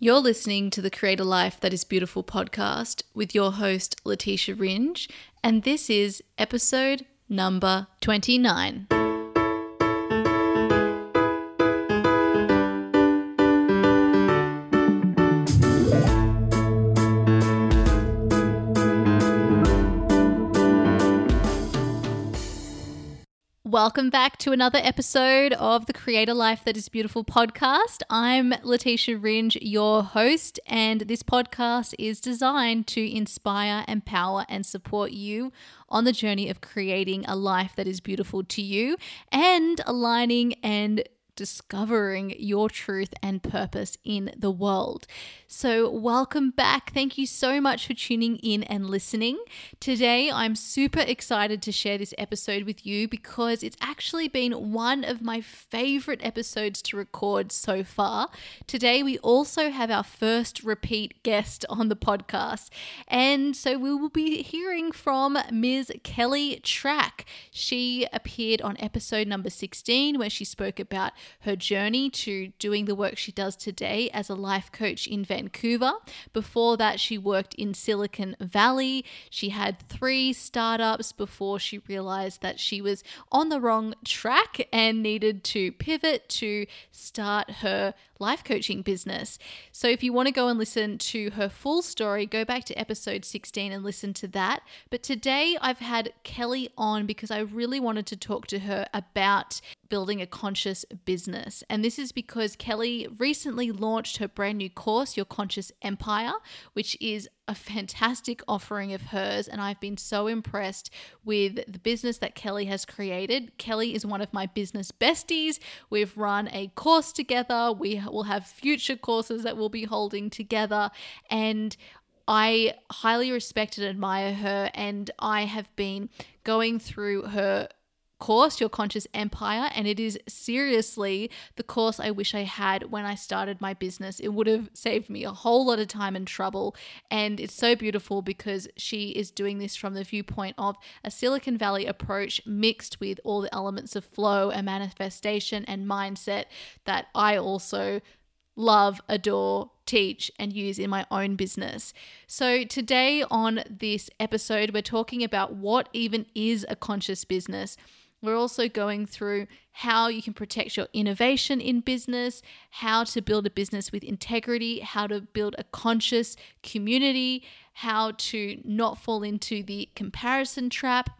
You're listening to the Create a Life That Is Beautiful podcast with your host, Letitia Ringe, and this is episode number 29. Welcome back to another episode of the Create a Life That Is Beautiful podcast. I'm Letitia Ringe, your host, and this podcast is designed to inspire, empower, and support you on the journey of creating a life that is beautiful to you and aligning and discovering your truth and purpose in the world. So, welcome back. Thank you so much for tuning in and listening. Today, I'm super excited to share this episode with you because it's actually been one of my favorite episodes to record so far. Today, we also have our first repeat guest on the podcast. And so, we will be hearing from Ms. Kelly Trach. She appeared on episode number 16, where she spoke about her journey to doing the work she does today as a life coach in Vancouver. Before that, she worked in Silicon Valley. She had three startups before she realized that she was on the wrong track and needed to pivot to start her life coaching business. So if you want to go and listen to her full story, go back to episode 16 and listen to that. But today I've had Kelly on because I really wanted to talk to her about building a conscious business. And this is because Kelly recently launched her brand new course, Your Conscious Empire, which is a fantastic offering of hers. And I've been so impressed with the business that Kelly has created. Kelly is one of my business besties. We've run a course together, we will have future courses that we'll be holding together. And I highly respect and admire her, and I have been going through her course, Your Conscious Empire, and it is seriously the course I wish I had when I started my business. It would have saved me a whole lot of time and trouble. And it's so beautiful because she is doing this from the viewpoint of a Silicon Valley approach mixed with all the elements of flow and manifestation and mindset that I also love, adore, teach, and use in my own business. So, today on this episode, we're talking about what even is a conscious business. We're also going through how you can protect your innovation in business, how to build a business with integrity, how to build a conscious community, how to not fall into the comparison trap,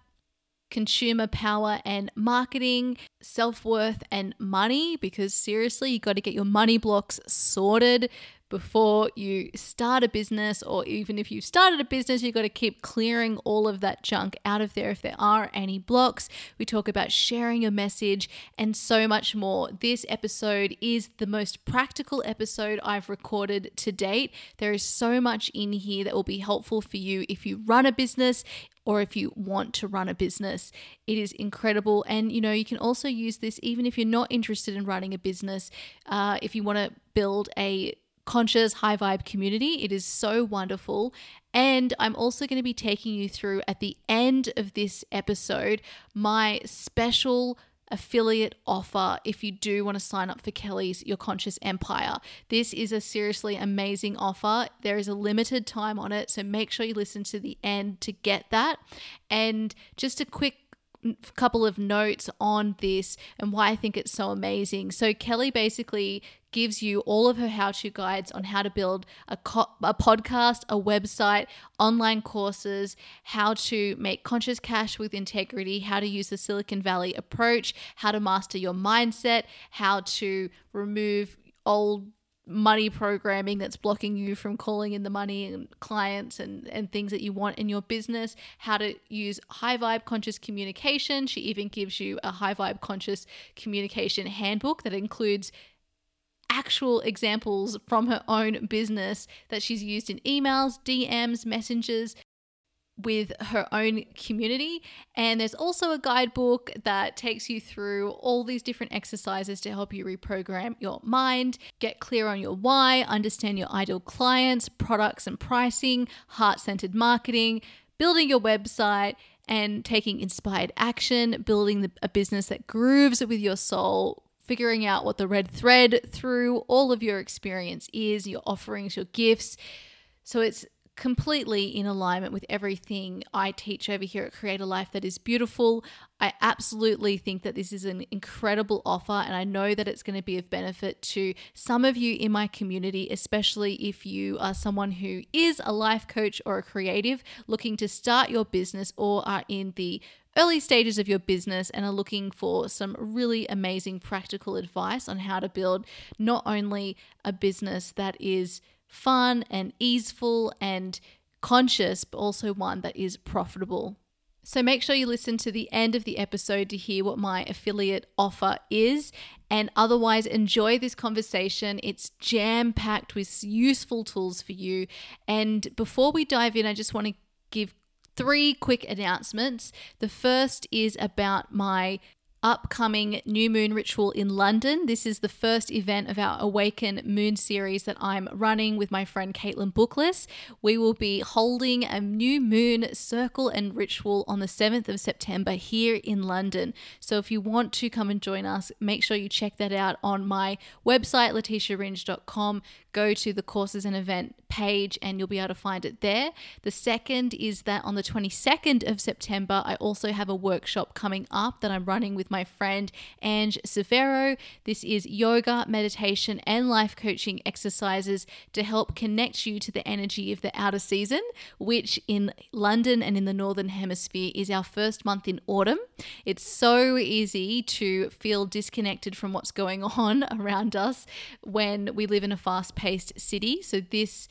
consumer power and marketing, self worth and money, because seriously, you got to get your money blocks sorted before you start a business, or even if you've started a business, you've got to keep clearing all of that junk out of there if there are any blocks. We talk about sharing a message and so much more. This episode is the most practical episode I've recorded to date. There is so much in here that will be helpful for you if you run a business, or if you want to run a business. It is incredible. And you know, you can also use this even if you're not interested in running a business. Uh, if you want to build a conscious high vibe community. It is so wonderful. And I'm also going to be taking you through at the end of this episode my special affiliate offer if you do want to sign up for Kelly's Your Conscious Empire. This is a seriously amazing offer. There is a limited time on it, so make sure you listen to the end to get that. And just a quick couple of notes on this and why I think it's so amazing. So, Kelly basically gives you all of her how to guides on how to build a, co- a podcast, a website, online courses, how to make conscious cash with integrity, how to use the Silicon Valley approach, how to master your mindset, how to remove old money programming that's blocking you from calling in the money and clients and, and things that you want in your business, how to use high vibe conscious communication. She even gives you a high vibe conscious communication handbook that includes actual examples from her own business that she's used in emails, DMs, messengers, with her own community. And there's also a guidebook that takes you through all these different exercises to help you reprogram your mind, get clear on your why, understand your ideal clients, products and pricing, heart centered marketing, building your website. And taking inspired action, building a business that grooves with your soul, figuring out what the red thread through all of your experience is, your offerings, your gifts. So it's completely in alignment with everything I teach over here at Create a Life that is beautiful. I absolutely think that this is an incredible offer, and I know that it's going to be of benefit to some of you in my community, especially if you are someone who is a life coach or a creative looking to start your business or are in the early stages of your business and are looking for some really amazing practical advice on how to build not only a business that is fun and easeful and conscious, but also one that is profitable. So make sure you listen to the end of the episode to hear what my affiliate offer is. And otherwise, enjoy this conversation. It's jam packed with useful tools for you. And before we dive in, I just want to give three quick announcements. The first is about my upcoming new moon ritual in London. This is the first event of our Awaken Moon series that I'm running with my friend Caitlin Bookless. We will be holding a new moon circle and ritual on the 7th of September here in London. So if you want to come and join us, make sure you check that out on my website, letitiaringe.com. Go to the courses and event page and you'll be able to find it there. The second is that on the 22nd of September, I also have a workshop coming up that I'm running with my friend Ange Severo. This is yoga, meditation, and life coaching exercises to help connect you to the energy of the outer season, which in London and in the Northern Hemisphere is our first month in autumn. It's so easy to feel disconnected from what's going on around us when we live in a fast paced city. So, this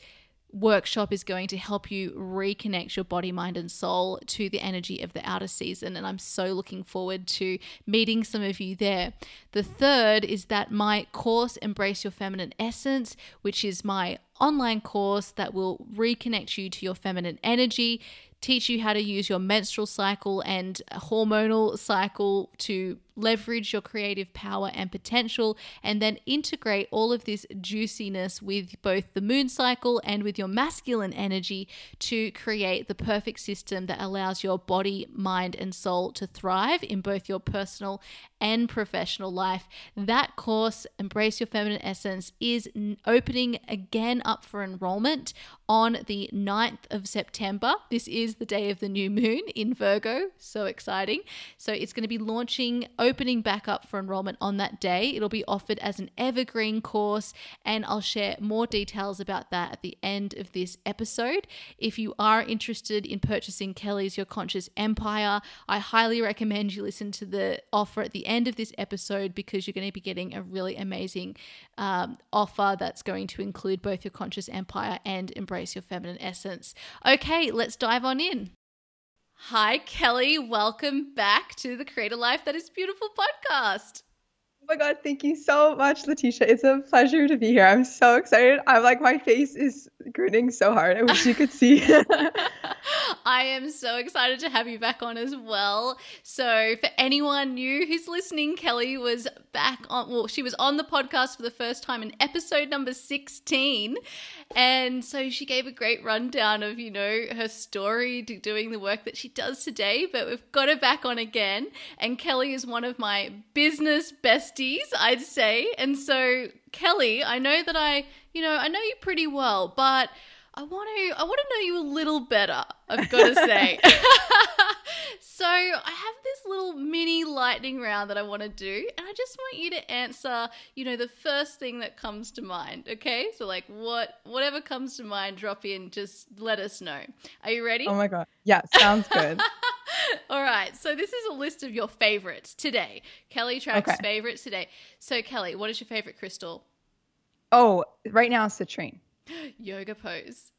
workshop is going to help you reconnect your body, mind, and soul to the energy of the outer season. And I'm so looking forward to meeting some of you there. The third is that my course, Embrace Your Feminine Essence, which is my online course that will reconnect you to your feminine energy, teach you how to use your menstrual cycle and hormonal cycle to leverage your creative power and potential, and then integrate all of this juiciness with both the moon cycle and with your masculine energy to create the perfect system that allows your body, mind, and soul to thrive in both your personal and professional life. That course, Embrace Your Feminine Essence, is opening again up for enrollment on the 9th of September. This is the day of the new moon in Virgo. So exciting. So it's going to be launching opening back up for enrollment on that day. It'll be offered as an evergreen course, and I'll share more details about that at the end of this episode. If you are interested in purchasing Kelly's Your Conscious Empire, I highly recommend you listen to the offer at the end of this episode because you're going to be getting a really amazing um, offer that's going to include both your conscious empire and embrace your feminine essence. Okay, let's dive on in. Hi, Kelly. Welcome back to the Create a Life That Is Beautiful podcast. Oh my God, thank you so much, Letitia. It's a pleasure to be here. I'm so excited. I'm like, my face is grinning so hard. I wish you could see. I am so excited to have you back on as well. So, for anyone new who's listening, Kelly was back on, well, she was on the podcast for the first time in episode number 16. And so she gave a great rundown of, you know, her story to doing the work that she does today. But we've got her back on again. And Kelly is one of my business best besties, I'd say. And so, Kelly, I know that I, you know, I know you pretty well, but I want to I want to know you a little better, I've got to say. so, I have this little mini lightning round that I want to do, and I just want you to answer, you know, the first thing that comes to mind, okay? So like what whatever comes to mind, drop in, just let us know. Are you ready? Oh my god. Yeah, sounds good. All right. So this is a list of your favorites today. Kelly Trach's okay. favorites today. So Kelly, what is your favorite crystal? Oh, right now citrine. Yoga pose.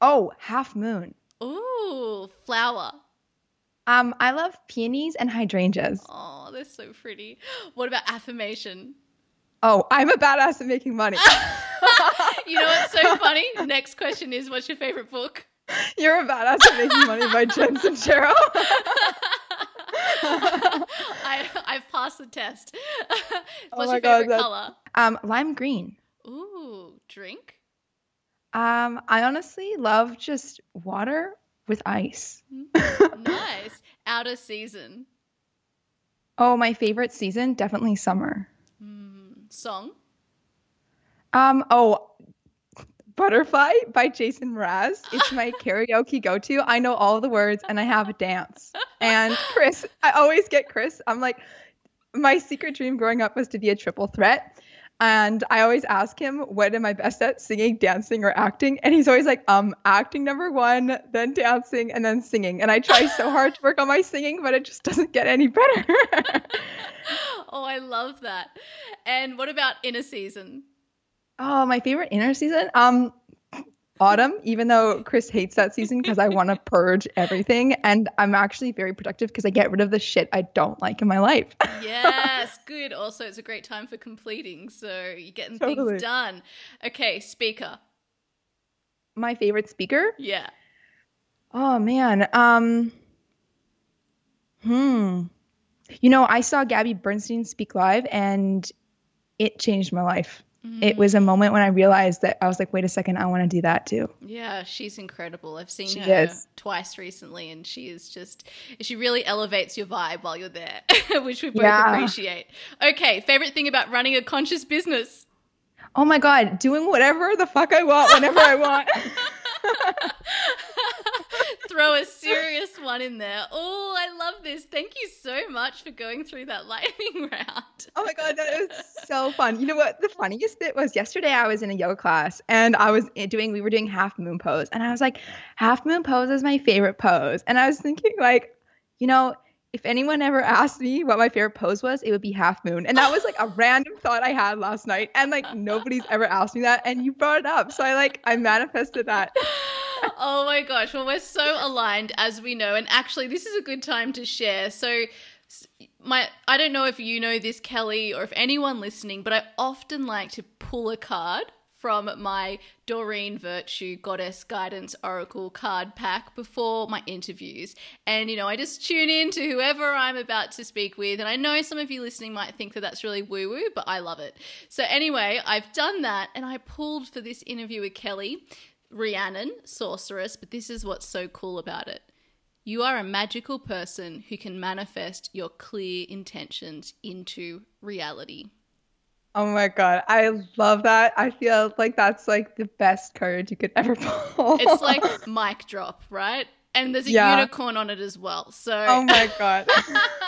Oh, half moon. Ooh, flower. Um, I love peonies and hydrangeas. Oh, they're so pretty. What about affirmation? Oh, I'm a badass at making money. you know what's so funny? Next question is what's your favorite book? You're a badass at making money by Jen Sincero. I, I've passed the test. Oh What's oh your favorite God, color? Um, lime green. Ooh, drink? Um, I honestly love just water with ice. nice. Outer season. Oh, my favorite season, definitely summer. Mm, song? Um, oh, Butterfly by Jason Mraz. It's my karaoke go to. I know all the words and I have a dance. And Chris, I always get Chris. I'm like, my secret dream growing up was to be a triple threat. And I always ask him, what am I best at, singing, dancing, or acting? And he's always like, um, acting number one, then dancing, and then singing. And I try so hard to work on my singing, but it just doesn't get any better. oh, I love that. And what about inner season? Oh, my favorite inner season? Um, autumn, even though Chris hates that season because I want to purge everything. And I'm actually very productive because I get rid of the shit I don't like in my life. yes, good. Also, it's a great time for completing. So you're getting totally. things done. Okay, speaker. My favorite speaker? Yeah. Oh man. Um Hmm. You know, I saw Gabby Bernstein speak live and it changed my life it mm-hmm. was a moment when I realized that I was like, wait a second, I want to do that too. Yeah, she's incredible. I've seen she her is. twice recently, and she is just, she really elevates your vibe while you're there, which we both yeah. appreciate. Okay, favorite thing about running a conscious business? Oh my God, doing whatever the fuck I want whenever I want. Throw a serious one in there. Oh, I love this. Thank you so much for going through that lightning round. Oh my god, that was so fun. You know what? The funniest bit was yesterday I was in a yoga class and I was doing we were doing half moon pose and I was like, half moon pose is my favorite pose. And I was thinking like, you know, if anyone ever asked me what my favorite pose was, it would be half moon. And that was like a random thought I had last night. And like nobody's ever asked me that. And you brought it up. So I like I manifested that. oh my gosh. Well, we're so aligned as we know. And actually, this is a good time to share. So my I don't know if you know this Kelly or if anyone listening, but I often like to pull a card from my Doreen Virtue Goddess Guidance Oracle card pack before my interviews. And, you know, I just tune in to whoever I'm about to speak with. And I know some of you listening might think that that's really woo woo, but I love it. So, anyway, I've done that and I pulled for this interview with Kelly, Rhiannon, sorceress. But this is what's so cool about it. You are a magical person who can manifest your clear intentions into reality. Oh my god, I love that. I feel like that's like the best card you could ever pull. It's like mic drop, right? And there's a yeah. unicorn on it as well. So Oh my god.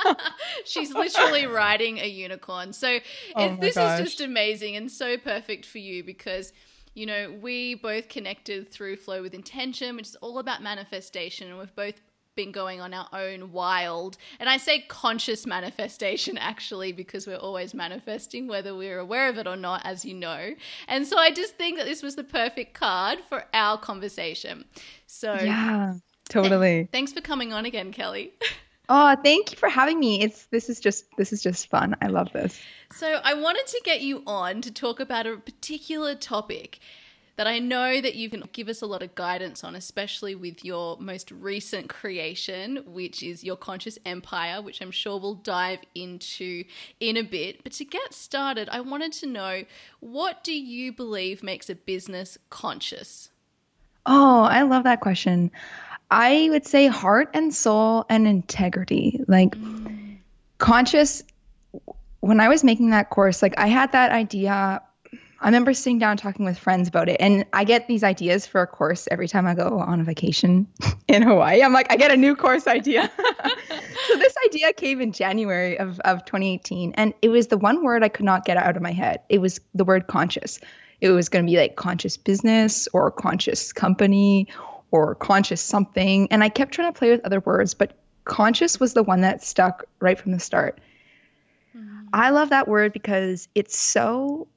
she's literally riding a unicorn. So oh this gosh. is just amazing and so perfect for you because you know, we both connected through Flow with Intention, which is all about manifestation, and we've both been going on our own wild, and I say conscious manifestation actually, because we're always manifesting, whether we're aware of it or not, as you know. And so I just think that this was the perfect card for our conversation. So, yeah, totally. Th- thanks for coming on again, Kelly. Oh, thank you for having me. It's this is just this is just fun. I love this. So, I wanted to get you on to talk about a particular topic that I know that you can give us a lot of guidance on, especially with your most recent creation, which is your conscious empire, which I'm sure we'll dive into in a bit. But to get started, I wanted to know what do you believe makes a business conscious? Oh, I love that question. I would say heart and soul and integrity. Like mm. conscious when I was making that course, like I had that idea I remember sitting down talking with friends about it, and I get these ideas for a course every time I go on a vacation in Hawaii. I'm like, I get a new course idea. so this idea came in January of, of 2018, and it was the one word I could not get out of my head. It was the word conscious. It was going to be like conscious business or conscious company or conscious something. And I kept trying to play with other words, but conscious was the one that stuck right from the start. Mm. I love that word because it's so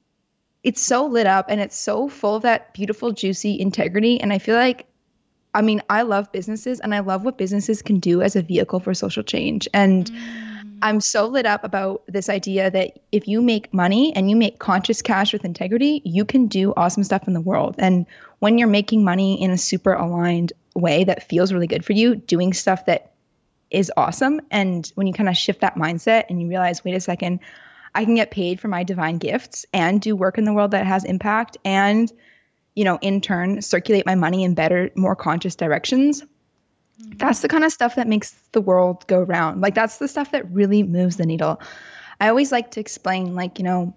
it's so lit up and it's so full of that beautiful, juicy integrity. And I feel like, I mean, I love businesses and I love what businesses can do as a vehicle for social change. And mm. I'm so lit up about this idea that if you make money and you make conscious cash with integrity, you can do awesome stuff in the world. And when you're making money in a super aligned way that feels really good for you, doing stuff that is awesome. And when you kind of shift that mindset and you realize, wait a second, I can get paid for my divine gifts and do work in the world that has impact and, you know, in turn, circulate my money in better, more conscious directions. Mm-hmm. That's the kind of stuff that makes the world go round. Like, that's the stuff that really moves the needle. I always like to explain, like, you know,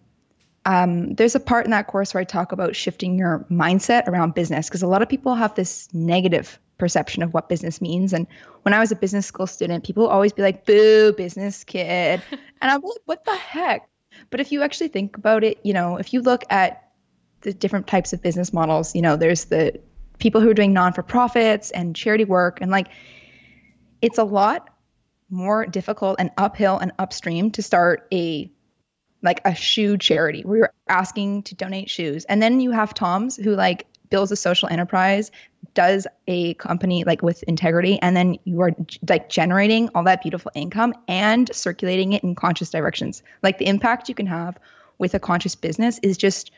um, there's a part in that course where I talk about shifting your mindset around business because a lot of people have this negative perception of what business means. And when I was a business school student, people always be like, boo, business kid. and I'm like, what the heck? But if you actually think about it, you know, if you look at the different types of business models, you know, there's the people who are doing non for profits and charity work. And like, it's a lot more difficult and uphill and upstream to start a like a shoe charity where you're asking to donate shoes. And then you have Tom's who like builds a social enterprise, does a company like with integrity, and then you are like generating all that beautiful income and circulating it in conscious directions. Like the impact you can have with a conscious business is just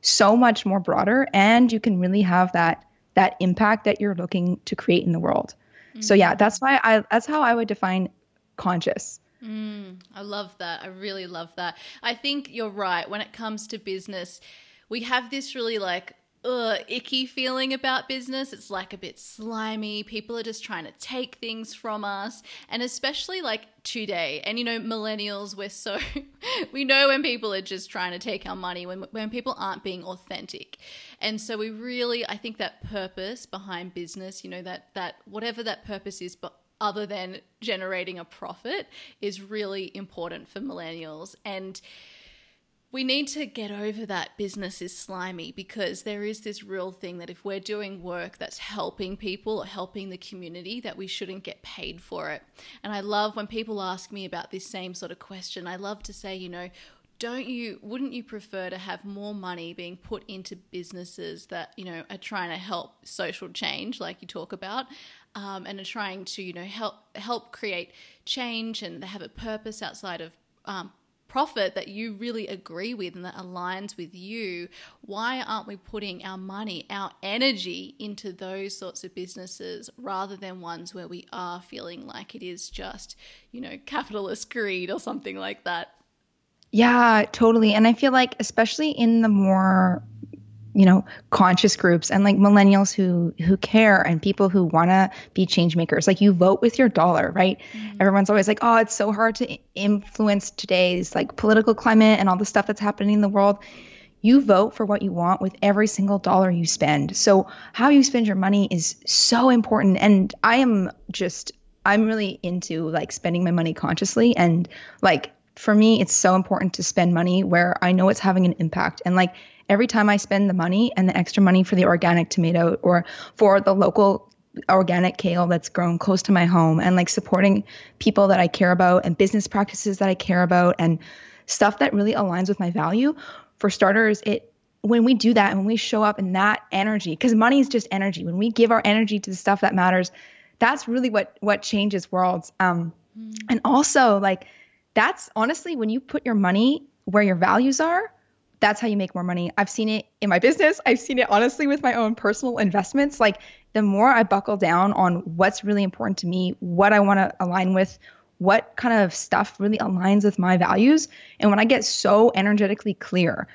so much more broader and you can really have that that impact that you're looking to create in the world. Mm-hmm. So yeah, that's why I that's how I would define conscious. Mm, I love that. I really love that. I think you're right. When it comes to business, we have this really like ugh, icky feeling about business. It's like a bit slimy. People are just trying to take things from us. And especially like today. And you know, millennials, we're so we know when people are just trying to take our money, when when people aren't being authentic. And so we really I think that purpose behind business, you know, that that whatever that purpose is, but other than generating a profit is really important for millennials. And we need to get over that business is slimy because there is this real thing that if we're doing work that's helping people or helping the community that we shouldn't get paid for it. And I love when people ask me about this same sort of question. I love to say, you know, don't you wouldn't you prefer to have more money being put into businesses that you know are trying to help social change like you talk about um, and are trying to you know help help create change and they have a purpose outside of um, profit that you really agree with and that aligns with you, why aren't we putting our money, our energy into those sorts of businesses rather than ones where we are feeling like it is just, you know, capitalist greed or something like that? Yeah, totally. And I feel like, especially in the more you know conscious groups and like millennials who who care and people who want to be change makers. Like you vote with your dollar right? Mm-hmm. everyone's always like oh it's so hard to influence today's like political climate and all the stuff that's happening in the world. You vote for what you want with every single dollar you spend. So how you spend your money is so important. And i am just i'm really into like spending my money consciously. And like for me it's so important to spend money where i know it's having an impact. And like every time I spend the money and the extra money for the organic tomato or for the local organic kale that's grown close to my home and like supporting people that I care about and business practices that I care about and stuff that really aligns with my value. For starters, it when we do that and when we show up in that energy, because money is just energy. When we give our energy to the stuff that matters, that's really what what changes worlds. Um, mm. and also like that's honestly when you put your money where your values are, that's how you make more money. I've seen it in my business. I've seen it honestly with my own personal investments. Like the more I buckle down on what's really important to me, what I want to align with, what kind of stuff really aligns with my values, and when I get so energetically clear,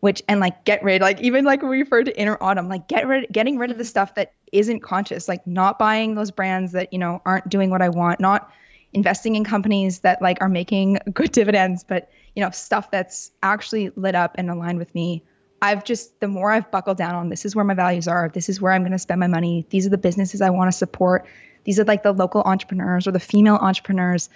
which and like get rid, like even like we referred to inner autumn, like get rid, getting rid of the stuff that isn't conscious, like not buying those brands that you know aren't doing what I want, not investing in companies that like are making good dividends, but you know, stuff that's actually lit up and aligned with me. I've just, the more I've buckled down on this is where my values are, this is where I'm going to spend my money, these are the businesses I want to support, these are like the local entrepreneurs or the female entrepreneurs.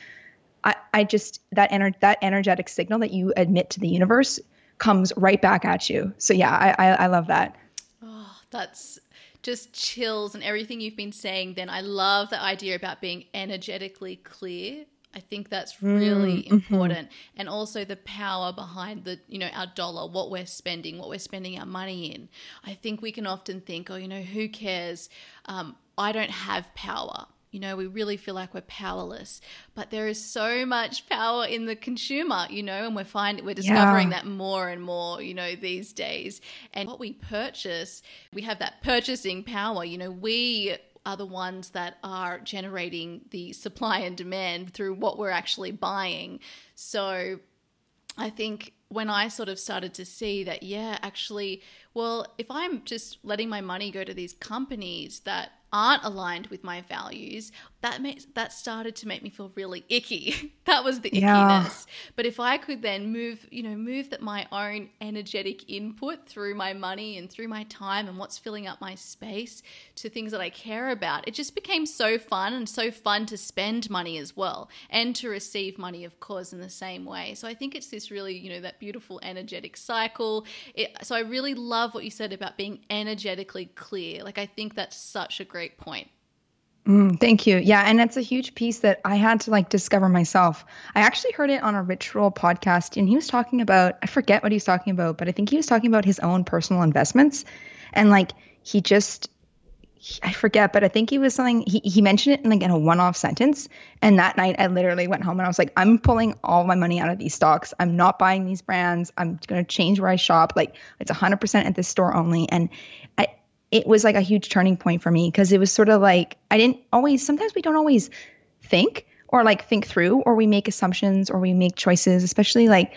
I, I just, that, ener- that energetic signal that you admit to the universe comes right back at you. So yeah, I, I, I love that. Oh, that's just chills and everything you've been saying. Then I love the idea about being energetically clear I think that's really mm, important. Mm-hmm. And also the power behind the, you know, our dollar, what we're spending, what we're spending our money in. I think we can often think, oh, you know, who cares? Um, I don't have power. You know, we really feel like we're powerless, but there is so much power in the consumer, you know, and we're finding we're discovering yeah. that more and more, you know, these days. And what we purchase, we have that purchasing power. You know, we are the ones that are generating the supply and demand through what we're actually buying. So I think when I sort of started to see that, yeah, actually, well, if I'm just letting my money go to these companies that aren't aligned with my values, that makes that started to make me feel really icky. that was the ickiness. Yeah. But if I could then move, you know, move that my own energetic input through my money and through my time and what's filling up my space to things that I care about, it just became so fun and so fun to spend money as well and to receive money, of course, in the same way. So I think it's this really, you know, that beautiful energetic cycle. It, so I really love what you said about being energetically clear. Like I think that's such a great point. Mm, thank you. Yeah, and it's a huge piece that I had to like discover myself. I actually heard it on a Rich Roll podcast, and he was talking about I forget what he was talking about, but I think he was talking about his own personal investments, and like he just I forget, but I think he was something he, he mentioned it in like in a one-off sentence. And that night I literally went home and I was like, I'm pulling all my money out of these stocks. I'm not buying these brands. I'm gonna change where I shop. Like it's hundred percent at this store only. And I it was like a huge turning point for me because it was sort of like I didn't always sometimes we don't always think or like think through or we make assumptions or we make choices, especially like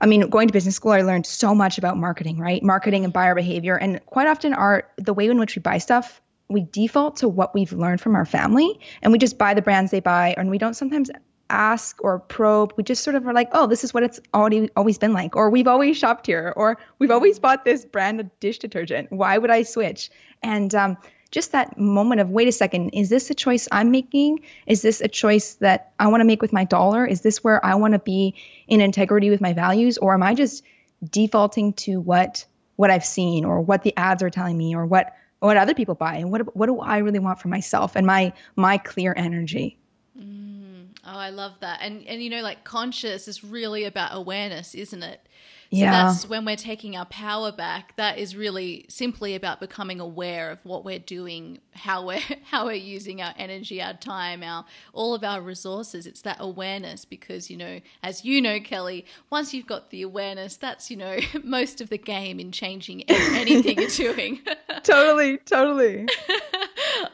I mean, going to business school, I learned so much about marketing, right? Marketing and buyer behavior. And quite often our the way in which we buy stuff, we default to what we've learned from our family and we just buy the brands they buy and we don't sometimes ask or probe. We just sort of are like, oh, this is what it's already always been like, or we've always shopped here, or we've always bought this brand of dish detergent. Why would I switch? And um, just that moment of, wait a second, is this a choice I'm making? Is this a choice that I want to make with my dollar? Is this where I want to be in integrity with my values, or am I just defaulting to what what I've seen, or what the ads are telling me, or what what other people buy, and what what do I really want for myself and my my clear energy? Mm, oh, I love that. And and you know, like conscious is really about awareness, isn't it? So yeah. that's when we're taking our power back. That is really simply about becoming aware of what we're doing, how we're how we're using our energy, our time, our all of our resources. It's that awareness because, you know, as you know, Kelly, once you've got the awareness, that's, you know, most of the game in changing anything you're doing. totally, totally.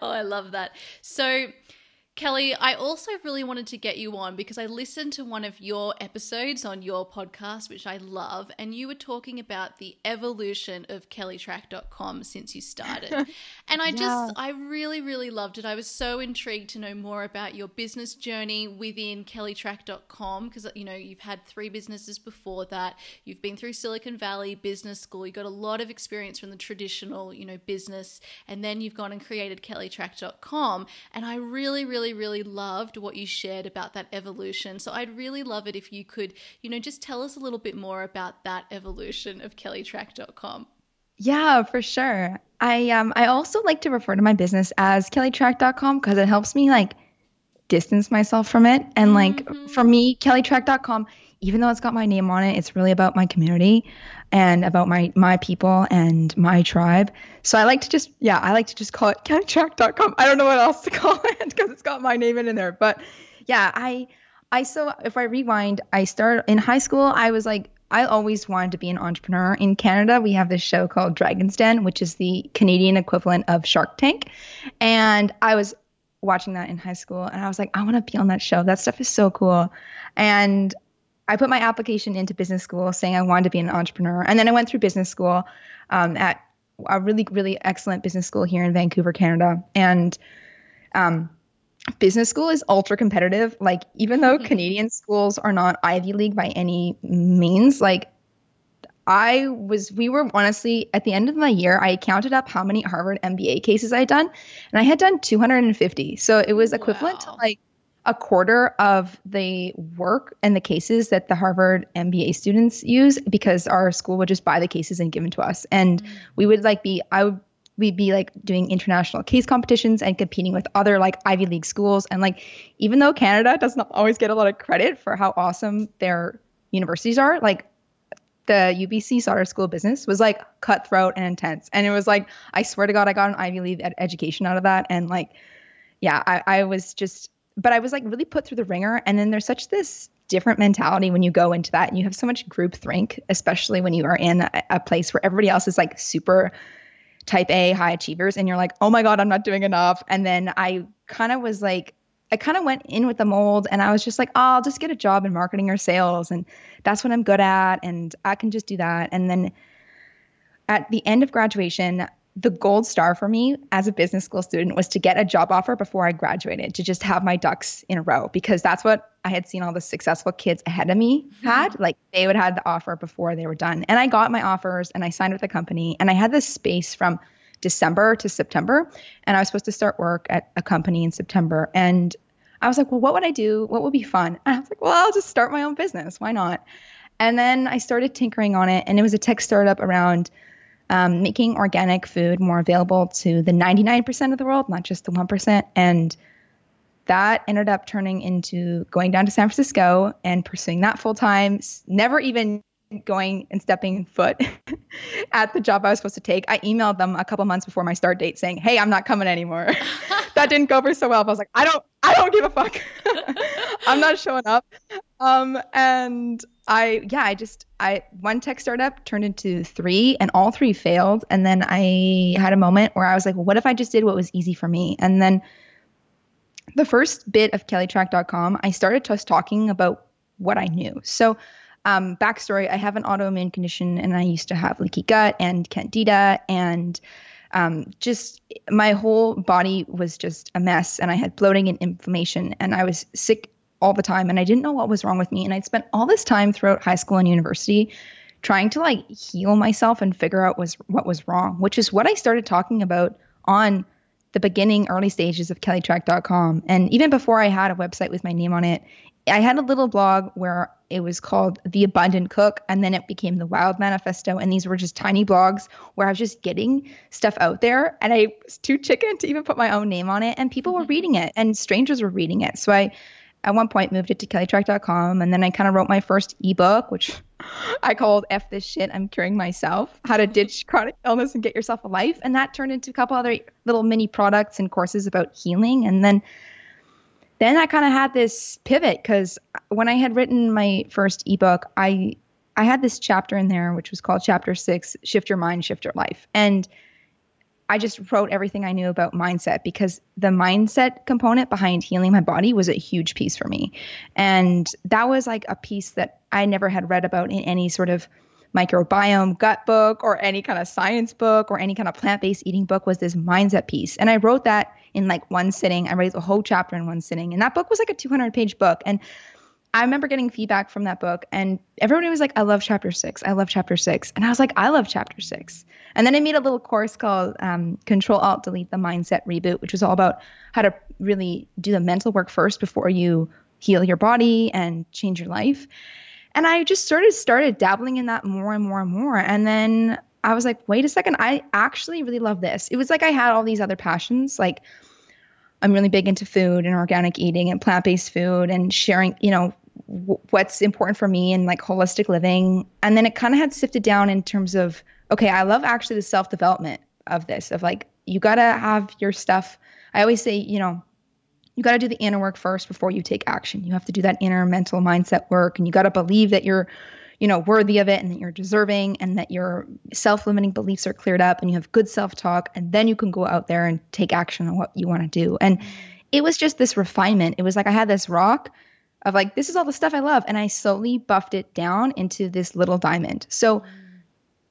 oh, I love that. So Kelly, I also really wanted to get you on because I listened to one of your episodes on your podcast, which I love, and you were talking about the evolution of kellytrach.com since you started. and I yeah. just, I really, really loved it. I was so intrigued to know more about your business journey within kellytrach.com because, you know, you've had three businesses before that. You've been through Silicon Valley Business School. You got a lot of experience from the traditional, you know, business. And then you've gone and created kellytrach.com. And I really, really really, really loved what you shared about that evolution. So I'd really love it if you could, you know, just tell us a little bit more about that evolution of kellytrach.com. Yeah, for sure. I um I also like to refer to my business as kellytrach.com because it helps me like distance myself from it. And like mm-hmm. for me, kellytrach.com, even though it's got my name on it, it's really about my community and about my my people and my tribe. So I like to just yeah, I like to just call it kellytrach.com. I don't know what else to call it because it's got my name in there. But yeah, I I so if I rewind, I started in high school, I was like I always wanted to be an entrepreneur. In Canada, we have this show called Dragon's Den, which is the Canadian equivalent of Shark Tank. And I was watching that in high school and I was like, I want to be on that show. That stuff is so cool. And I put my application into business school saying I wanted to be an entrepreneur. And then I went through business school um, at a really, really excellent business school here in Vancouver, Canada. And um, business school is ultra competitive. Like, even though Canadian schools are not Ivy League by any means, like, I was, we were honestly at the end of my year, I counted up how many Harvard MBA cases I had done, and I had done 250. So it was equivalent wow. to like a quarter of the work and the cases that the Harvard MBA students use because our school would just buy the cases and give them to us. And mm-hmm. we would like be, I would, we'd be like doing international case competitions and competing with other like Ivy League schools. And like, even though Canada does not always get a lot of credit for how awesome their universities are, like the UBC Sauder School of Business was like cutthroat and intense. And it was like, I swear to God, I got an Ivy League ed- education out of that. And like, yeah, I, I was just but I was like really put through the ringer. And then there's such this different mentality when you go into that and you have so much group think, especially when you are in a, a place where everybody else is like super type A high achievers and you're like, oh my God, I'm not doing enough. And then I kind of was like, I kind of went in with the mold and I was just like, oh, I'll just get a job in marketing or sales. And that's what I'm good at. And I can just do that. And then at the end of graduation, the gold star for me as a business school student was to get a job offer before I graduated, to just have my ducks in a row, because that's what I had seen all the successful kids ahead of me mm-hmm. had. Like they would have the offer before they were done. And I got my offers and I signed with the company and I had this space from December to September. And I was supposed to start work at a company in September. And I was like, well, what would I do? What would be fun? And I was like, well, I'll just start my own business. Why not? And then I started tinkering on it. And it was a tech startup around um, making organic food more available to the 99% of the world, not just the 1%. And that ended up turning into going down to San Francisco and pursuing that full time, never even going and stepping foot at the job I was supposed to take. I emailed them a couple months before my start date saying, "Hey, I'm not coming anymore." that didn't go over so well. But I was like, "I don't, I don't give a fuck. I'm not showing up." Um, and I, yeah, I just, I one tech startup turned into three, and all three failed. And then I had a moment where I was like, well, "What if I just did what was easy for me?" And then the first bit of KellyTrach.com, I started just talking about what I knew. So um, backstory I have an autoimmune condition and I used to have leaky gut and candida and um, just my whole body was just a mess and I had bloating and inflammation and I was sick all the time and I didn't know what was wrong with me. And I'd spent all this time throughout high school and university trying to like heal myself and figure out was what was wrong, which is what I started talking about on the beginning early stages of kellytrach.com and even before i had a website with my name on it i had a little blog where it was called the abundant cook and then it became the wild manifesto and these were just tiny blogs where i was just getting stuff out there and i was too chicken to even put my own name on it and people were mm-hmm. reading it and strangers were reading it so i at one point moved it to kellytrach.com and then i kind of wrote my first ebook which I called F this shit, I'm curing myself, how to ditch chronic illness and get yourself a life. And that turned into a couple other little mini products and courses about healing. And then then I kind of had this pivot because when I had written my first ebook, I I had this chapter in there which was called chapter six, shift your mind, shift your life. And I just wrote everything I knew about mindset because the mindset component behind healing my body was a huge piece for me. And that was like a piece that I never had read about in any sort of microbiome gut book or any kind of science book or any kind of plant-based eating book was this mindset piece. And I wrote that in like one sitting. I wrote the whole chapter in one sitting. And that book was like a 200 page book. And I remember getting feedback from that book, and everybody was like, I love chapter six. I love chapter six. And I was like, I love chapter six. And then I made a little course called um, Control Alt Delete the Mindset Reboot, which was all about how to really do the mental work first before you heal your body and change your life. And I just sort of started dabbling in that more and more and more. And then I was like, wait a second, I actually really love this. It was like I had all these other passions, like I'm really big into food and organic eating and plant-based food and sharing, you know, what's important for me and like holistic living. And then it kind of had sifted down in terms of, okay, I love actually the self development of this, of like, you got to have your stuff. I always say, you know, you got to do the inner work first before you take action. You have to do that inner mental mindset work and you got to believe that you're, you know, worthy of it and that you're deserving and that your self-limiting beliefs are cleared up and you have good self-talk and then you can go out there and take action on what you want to do. And mm-hmm. it was just this refinement. It was like I had this rock of like this is all the stuff I love and I slowly buffed it down into this little diamond. So mm-hmm.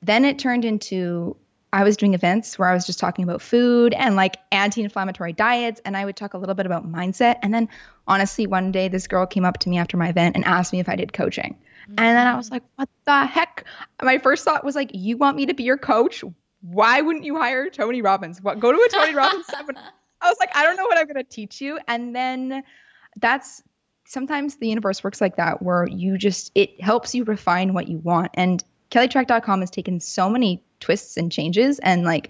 then it turned into I was doing events where I was just talking about food and like anti-inflammatory diets and I would talk a little bit about mindset and then honestly one day this girl came up to me after my event and asked me if I did coaching. Mm-hmm. And then I was like, "What the heck?" My first thought was like, "You want me to be your coach? Why wouldn't you hire Tony Robbins? What go to a Tony Robbins seminar?" I was like, "I don't know what I'm going to teach you." And then that's sometimes the universe works like that where you just it helps you refine what you want and kellytrach.com has taken so many twists and changes and like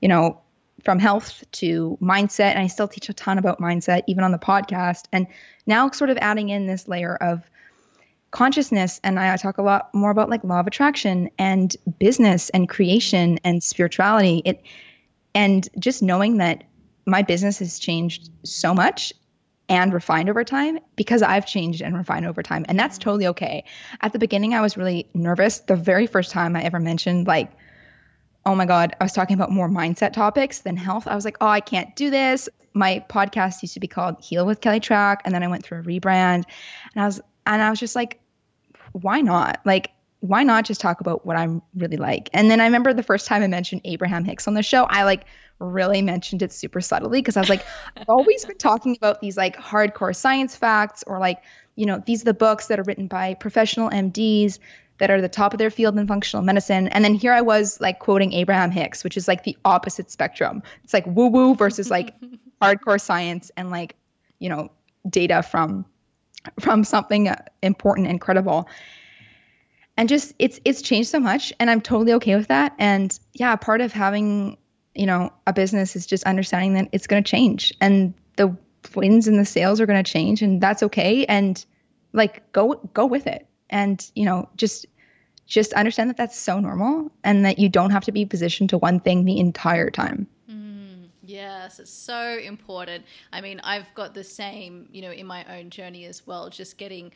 you know from health to mindset and i still teach a ton about mindset even on the podcast and now sort of adding in this layer of consciousness and i talk a lot more about like law of attraction and business and creation and spirituality. It and just knowing that my business has changed so much and refined over time because I've changed and refined over time. And that's totally okay. At the beginning, I was really nervous. The very first time I ever mentioned, like, oh my God, I was talking about more mindset topics than health. I was like, oh, I can't do this. My podcast used to be called Heal with Kelly Trach. And then I went through a rebrand and I was, and I was just like, why not? Like, why not just talk about what I'm really like? And then I remember the first time I mentioned Abraham Hicks on the show, I like really mentioned it super subtly because I was like, I've always been talking about these like hardcore science facts or like, you know, these are the books that are written by professional MDs that are the top of their field in functional medicine. And then here I was like quoting Abraham Hicks, which is like the opposite spectrum. It's like woo woo versus like hardcore science and like, you know, data from from something uh, important and credible and just it's it's changed so much and i'm totally okay with that and yeah part of having you know a business is just understanding that it's going to change and the wins and the sales are going to change and that's okay. And like go go with it. And you know just just understand that that's so normal and that you don't have to be positioned to one thing the entire time. Mm, yes it's so important. I mean i've got the same you know in my own journey as well just getting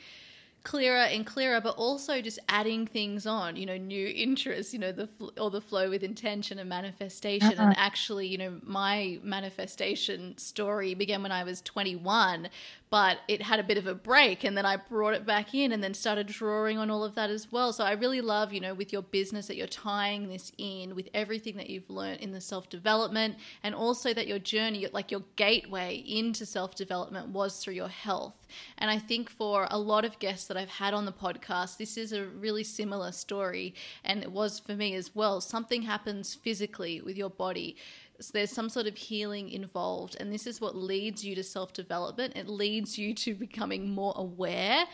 clearer and clearer, but also just adding things on, you know, new interests, you know, the or the flow with intention and manifestation. Uh-huh. And actually, you know, my manifestation story began when I was 21, but it had a bit of a break and then I brought it back in and then started drawing on all of that as well. So I really love, you know, with your business that you're tying this in with everything that you've learned in the self-development and also that your journey, like your gateway into self-development was through your health. And I think for a lot of guests that I've had on the podcast, this is a really similar story and it was for me as well. Something happens physically with your body so there's some sort of healing involved and this is what leads you to self-development. It leads you to becoming more aware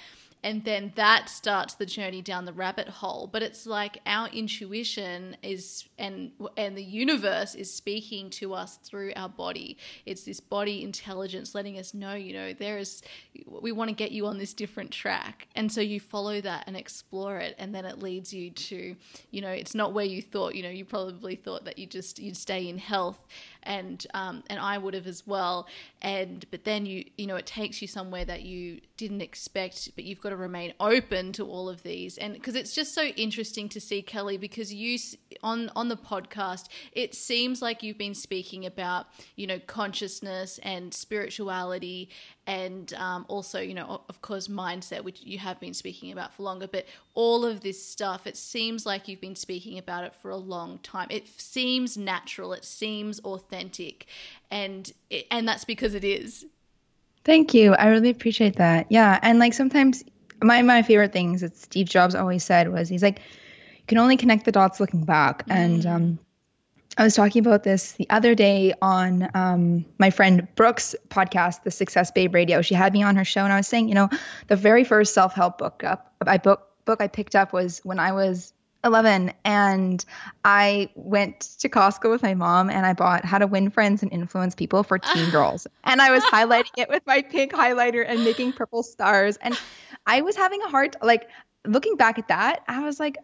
and then that starts the journey down the rabbit hole. But it's like our intuition is and and the universe is speaking to us through our body. It's this body intelligence letting us know you know there is we want to get you on this different track. And so you follow that and explore it and then it leads you to you know it's not where you thought. You know you probably thought that you just you'd stay in health and um, and I would have as well. And but then you you know it takes you somewhere that you didn't expect, but you've got to remain open to all of these. And because it's just so interesting to see Kelly, because you on on the podcast, it seems like you've been speaking about you know consciousness and spirituality and um, also, you know, of course, mindset, which you have been speaking about for longer. But all of this stuff, it seems like you've been speaking about it for a long time. It seems natural. It seems authentic, and it, and that's because it is. Thank you. I really appreciate that. Yeah, and like sometimes my my favorite things that Steve Jobs always said was he's like, you can only connect the dots looking back, mm. and um, I was talking about this the other day on um, my friend Brooke's podcast, the Success Babe Radio. She had me on her show, and I was saying, you know, the very first self help book up I book book I picked up was when I was 11, and I went to Costco with my mom, and I bought How to Win Friends and Influence People for Teen Girls, and I was highlighting it with my pink highlighter and making purple stars, and I was having a hard like looking back at that. I was like,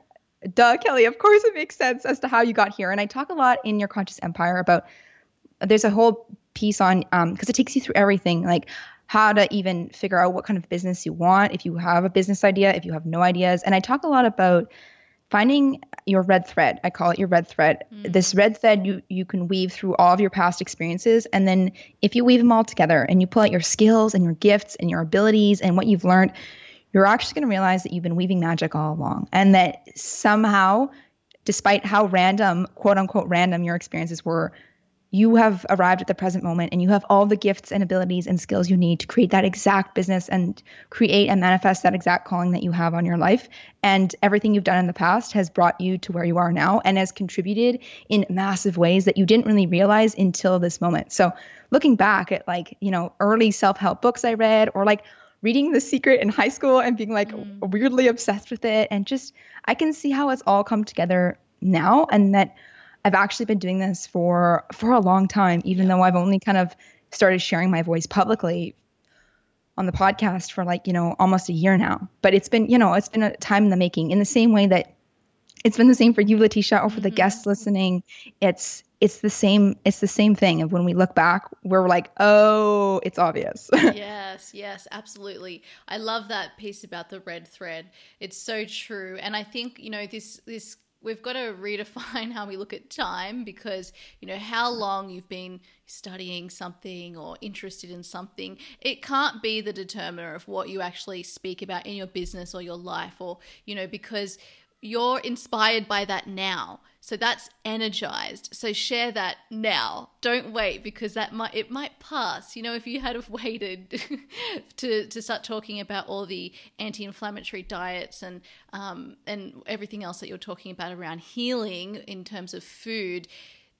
duh, Kelly, of course it makes sense as to how you got here. And I talk a lot in your conscious empire about there's a whole piece on because um, it takes you through everything like how to even figure out what kind of business you want if you have a business idea if you have no ideas and i talk a lot about finding your red thread i call it your red thread mm. this red thread you you can weave through all of your past experiences and then if you weave them all together and you pull out your skills and your gifts and your abilities and what you've learned you're actually going to realize that you've been weaving magic all along and that somehow, despite how random, quote unquote, random your experiences were, you have arrived at the present moment and you have all the gifts and abilities and skills you need to create that exact business and create and manifest that exact calling that you have on your life. And everything you've done in the past has brought you to where you are now and has contributed in massive ways that you didn't really realize until this moment. So, looking back at like, you know, early self help books I read or like reading The Secret in high school and being like mm. weirdly obsessed with it. And just, I can see how it's all come together now and that I've actually been doing this for for a long time, even yeah. though I've only kind of started sharing my voice publicly on the podcast for like, you know, almost a year now. But it's been, you know, it's been a time in the making in the same way that it's been the same for you, Letitia, or for mm-hmm. the guests listening. It's it's the same it's the same thing of when we look back we're like oh it's obvious yes yes absolutely i love that piece about the red thread it's so true and i think you know this this we've got to redefine how we look at time because you know how long you've been studying something or interested in something it can't be the determiner of what you actually speak about in your business or your life or you know because you're inspired by that now. So that's energized. So share that now. Don't wait because that might it might pass. You know, if you had have waited to to start talking about all the anti-inflammatory diets and um, and everything else that you're talking about around healing in terms of food,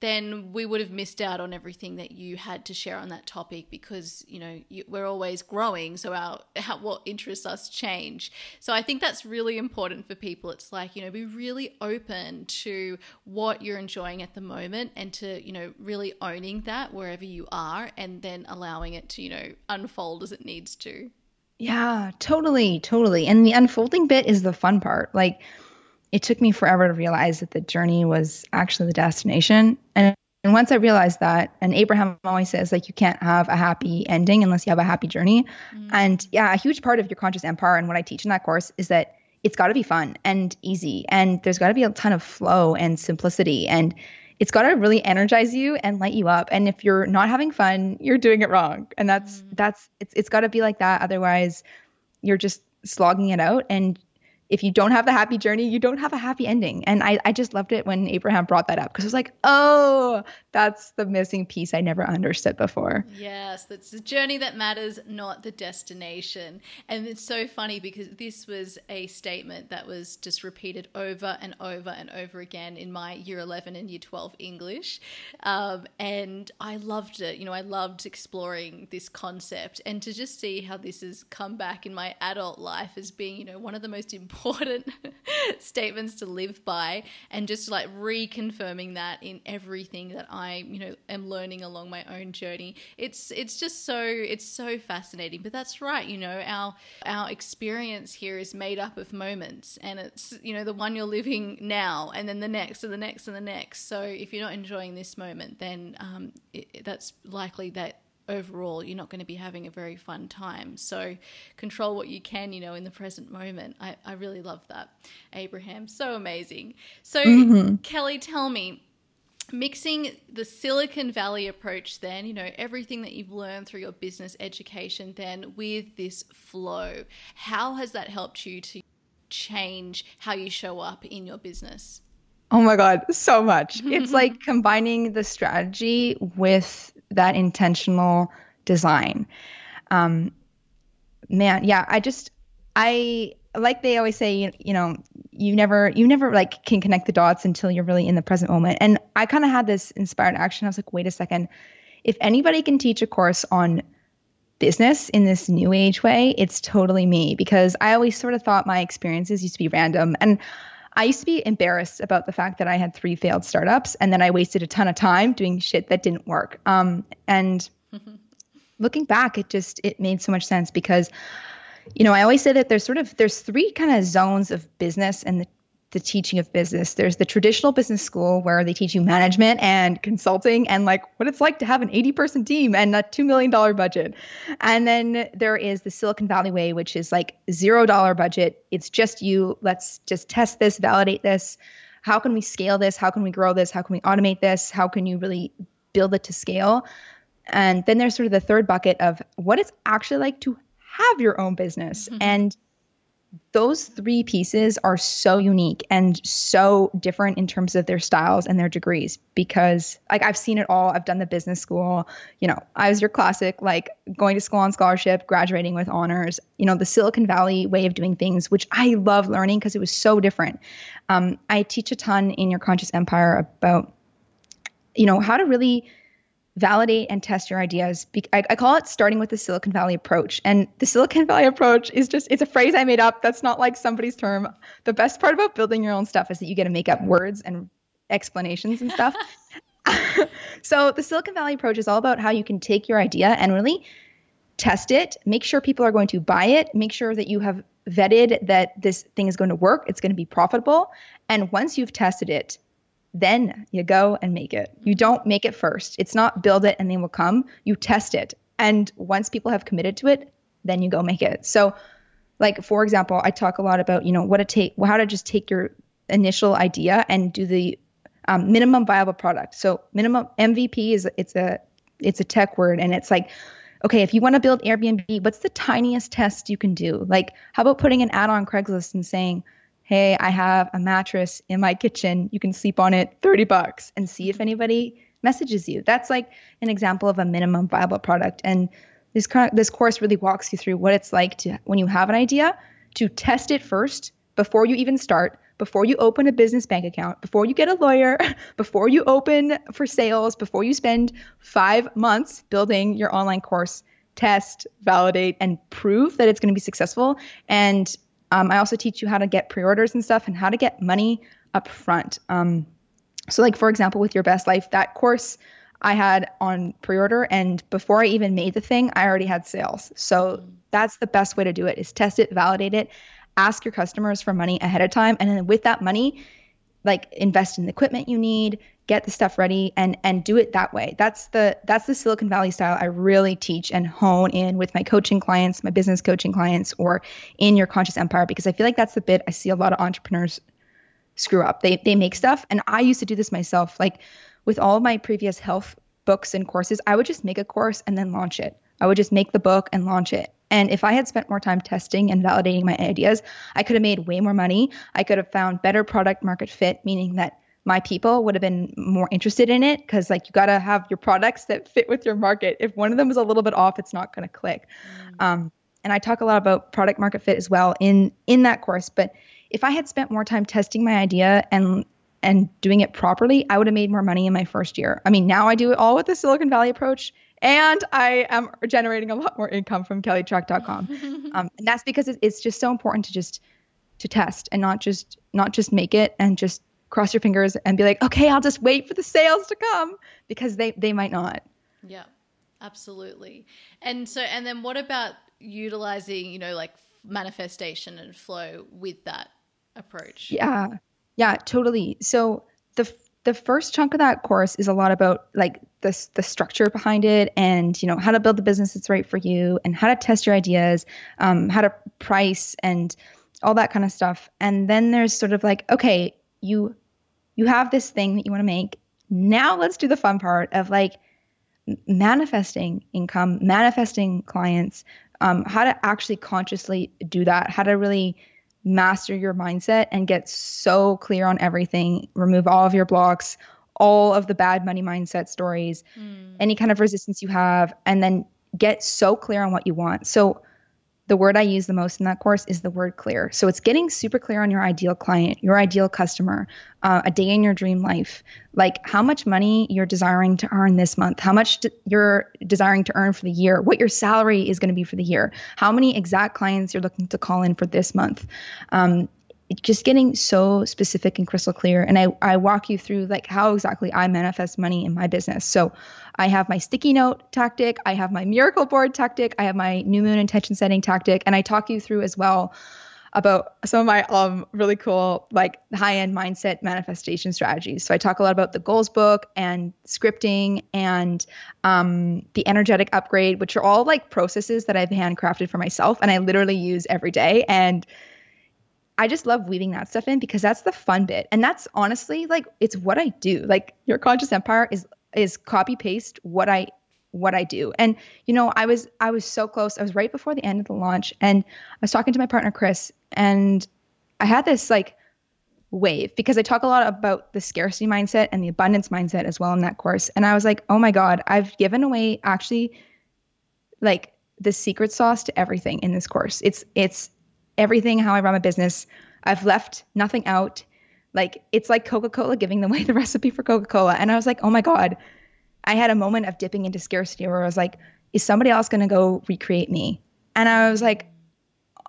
then we would have missed out on everything that you had to share on that topic because you know you, we're always growing so our, what interests us change. So i think that's really important for people. It's like you know be really open to what you're enjoying at the moment and to you know really owning that wherever you are and then allowing it to you know unfold as it needs to. Yeah totally totally. And the unfolding bit is the fun part. Like it took me forever to realize that the journey was actually the destination. And, and once I realized that, and Abraham always says, like, you can't have a happy ending unless you have a happy journey. Mm. And yeah, a huge part of your conscious empire and what I teach in that course is that it's got to be fun and easy. And there's got to be a ton of flow and simplicity. And it's got to really energize you and light you up. And if you're not having fun, you're doing it wrong. And that's, mm. that's, it's, it's got to be like that. Otherwise, you're just slogging it out and if you don't have the happy journey, you don't have a happy ending. And I, I just loved it when Abraham brought that up because I was like, oh, that's the missing piece I never understood before. Yes, that's the journey that matters, not the destination. And it's so funny because this was a statement that was just repeated over and over and over again in my year 11 and year 12 English. Um, and I loved it. You know, I loved exploring this concept and to just see how this has come back in my adult life as being, you know, one of the most important important statements to live by and just like reconfirming that in everything that I, you know, am learning along my own journey. It's it's just so it's so fascinating. But that's right, you know, our our experience here is made up of moments and it's, you know, the one you're living now and then the next and the next and the next. So if you're not enjoying this moment, then um, it, that's likely that overall you're not going to be having a very fun time. So control what you can, you know, in the present moment. I, I really love that. Abraham, so amazing. So mm-hmm. Kelly, tell me, mixing the Silicon Valley approach then, you know, everything that you've learned through your business education then with this flow, how has that helped you to change how you show up in your business? Oh my God, so much. it's like combining the strategy with that intentional design. Um, man, yeah, I just, I, like they always say, you, you know, you never, you never like can connect the dots until you're really in the present moment. And I kind of had this inspired action. I was like, wait a second. If anybody can teach a course on business in this new age way, it's totally me because I always sort of thought my experiences used to be random. And I used to be embarrassed about the fact that I had three failed startups and then I wasted a ton of time doing shit that didn't work. Um, and looking back, it just it made so much sense because, you know, I always say that there's sort of there's three kind of zones of business, and the the teaching of business. There's the traditional business school where they teach you management and consulting and like what it's like to have an 80 person team and a $2 million budget. And then there is the Silicon Valley way, which is like zero dollar budget. It's just you. Let's just test this, validate this. How can we scale this? How can we grow this? How can we automate this? How can you really build it to scale? And then there's sort of the third bucket of what it's actually like to have your own business. Mm-hmm. And those three pieces are so unique and so different in terms of their styles and their degrees because like I've seen it all. I've done the business school, you know, I was your classic like going to school on scholarship, graduating with honors, you know, the Silicon Valley way of doing things, which I love learning because it was so different. Um, I teach a ton in your conscious empire about, you know, how to really validate and test your ideas. I, I, call it starting with the Silicon Valley approach. And the Silicon Valley approach is just, it's a phrase I made up. That's not like somebody's term. The best part about building your own stuff is that you get to make up words and explanations and stuff. so the Silicon Valley approach is all about how you can take your idea and really test it, make sure people are going to buy it, make sure that you have vetted that this thing is going to work, it's going to be profitable. And once you've tested it, then you go and make it. You don't make it first. It's not build it and they will come. You test it. And once people have committed to it, then you go make it. So, like for example, I talk a lot about, you know, what to take, how to just take your initial idea and do the um, minimum viable product. So minimum MVP is it's a it's a tech word and it's like okay, if you want to build Airbnb, what's the tiniest test you can do? Like how about putting an ad on Craigslist and saying, hey, I have a mattress in my kitchen. You can sleep on it, 30 bucks, and see if anybody messages you. That's like an example of a minimum viable product. And this this course really walks you through what it's like to when you have an idea to test it first before you even start, before you open a business bank account, before you get a lawyer, before you open for sales, before you spend 5 months building your online course, test, validate and prove that it's going to be successful and um, I also teach you how to get pre-orders and stuff and how to get money up front. Um, so like for example, with your best life, that course I had on pre-order and before I even made the thing, I already had sales. So that's the best way to do it is test it, validate it, ask your customers for money ahead of time and then with that money, like invest in the equipment you need, get the stuff ready and and do it that way. That's the that's the silicon valley style i really teach and hone in with my coaching clients my business coaching clients or in your conscious empire because i feel like that's the bit i see a lot of entrepreneurs screw up. They they make stuff and i used to do this myself. Like with all my previous health books and courses i would just make a course and then launch it i would just make the book and launch it and if I had spent more time testing and validating my ideas, I could have made way more money. I could have found better product market fit, meaning that my people would have been more interested in it because like you got to have your products that fit with your market if one of them is a little bit off it's not going to click mm. um, and i talk a lot about product market fit as well in in that course but if i had spent more time testing my idea and and doing it properly i would have made more money in my first year i mean now i do it all with the silicon valley approach and i am generating a lot more income from kellytrach.com um, and that's because it's just so important to just to test and not just not just make it and just cross your fingers and be like, okay, I'll just wait for the sales to come because they they might not. Yeah, absolutely. And so, and then what about utilizing, you know, like manifestation and flow with that approach? Yeah, yeah, totally. So the the first chunk of that course is a lot about like the the structure behind it and you know how to build the business that's right for you and how to test your ideas um, how to price and all that kind of stuff and then there's sort of like okay you you have this thing that you want to make. Now let's do the fun part of like manifesting income, manifesting clients, um, how to actually consciously do that, how to really master your mindset and get so clear on everything, remove all of your blocks, all of the bad money mindset stories, mm. any kind of resistance you have, and then get so clear on what you want. So the word I use the most in that course is the word clear. So it's getting super clear on your ideal client, your ideal customer, uh, a day in your dream life, like how much money you're desiring to earn this month, how much d- you're desiring to earn for the year, what your salary is going to be for the year, how many exact clients you're looking to call in for this month. Um, just getting so specific and crystal clear and I, I walk you through like how exactly i manifest money in my business so i have my sticky note tactic i have my miracle board tactic i have my new moon intention setting tactic and i talk you through as well about some of my um really cool like high end mindset manifestation strategies. So I talk a lot about the goals book and scripting and um, the energetic upgrade, which are all like processes that I've handcrafted for myself and I literally use every day. And I just love weaving that stuff in because that's the fun bit. And that's honestly like it's what I do. Like your conscious empire is is copy paste what I what I do. And you know, I was I was so close. I was right before the end of the launch and I was talking to my partner Chris and I had this like wave because I talk a lot about the scarcity mindset and the abundance mindset as well in that course. And I was like, "Oh my god, I've given away actually like the secret sauce to everything in this course. It's it's everything how I run my business. I've left nothing out. Like it's like Coca-Cola giving away the recipe for Coca-Cola. And I was like, oh my God. I had a moment of dipping into scarcity where I was like, is somebody else gonna go recreate me? And I was like,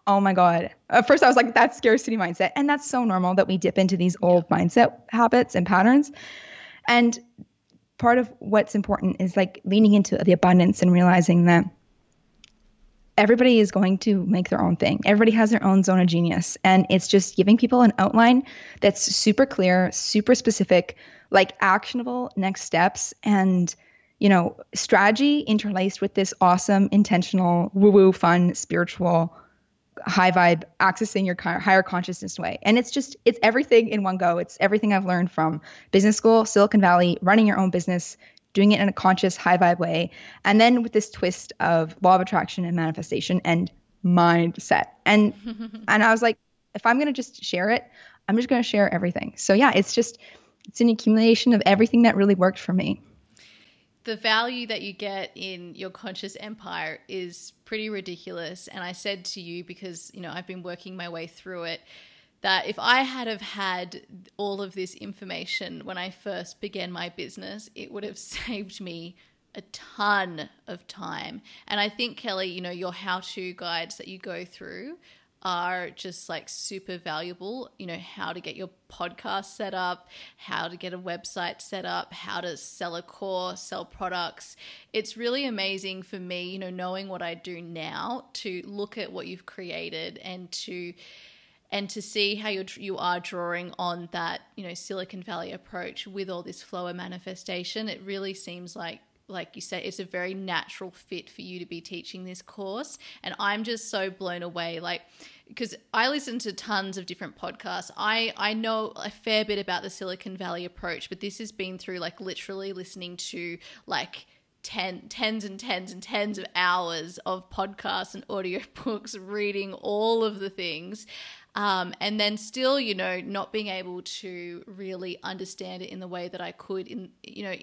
oh my God. At first I was like, that's scarcity mindset. And that's so normal that we dip into these old mindset habits and patterns. And part of what's important is like leaning into the abundance and realizing that everybody is going to make their own thing. Everybody has their own zone of genius. And it's just giving people an outline that's super clear, super specific, like actionable next steps and you know, strategy interlaced with this awesome, intentional, woo woo, fun, spiritual, high vibe, accessing your higher consciousness way. And it's just, it's everything in one go. It's everything I've learned from business school, Silicon Valley, running your own business, doing it in a conscious, high vibe way. And then with this twist of law of attraction and manifestation and mindset. And and I was like, if I'm going to just share it, I'm just going to share everything. So yeah, it's just it's an accumulation of everything that really worked for me. The value that you get in your conscious empire is pretty ridiculous. And I said to you, because, you know, I've been working my way through it, that if I had have had all of this information when I first began my business, it would have saved me a ton of time. And I think, Kelly, you know, your how to guides that you go through are just like super valuable. You know, how to get your podcast set up, how to get a website set up, how to sell a course, sell products. It's really amazing for me, you know, knowing what I do now to look at what you've created and to and to see how you're you are drawing on that you know Silicon Valley approach with all this flow of manifestation. It really seems like like you said, it's a very natural fit for you to be teaching this course. And I'm just so blown away. Like, because I listen to tons of different podcasts. I, I know a fair bit about the Silicon Valley approach, but this has been through like literally listening to like ten, tens and tens and tens of hours of podcasts and audiobooks, reading all of the things. Um, and then still, you know, not being able to really understand it in the way that I could in, you know,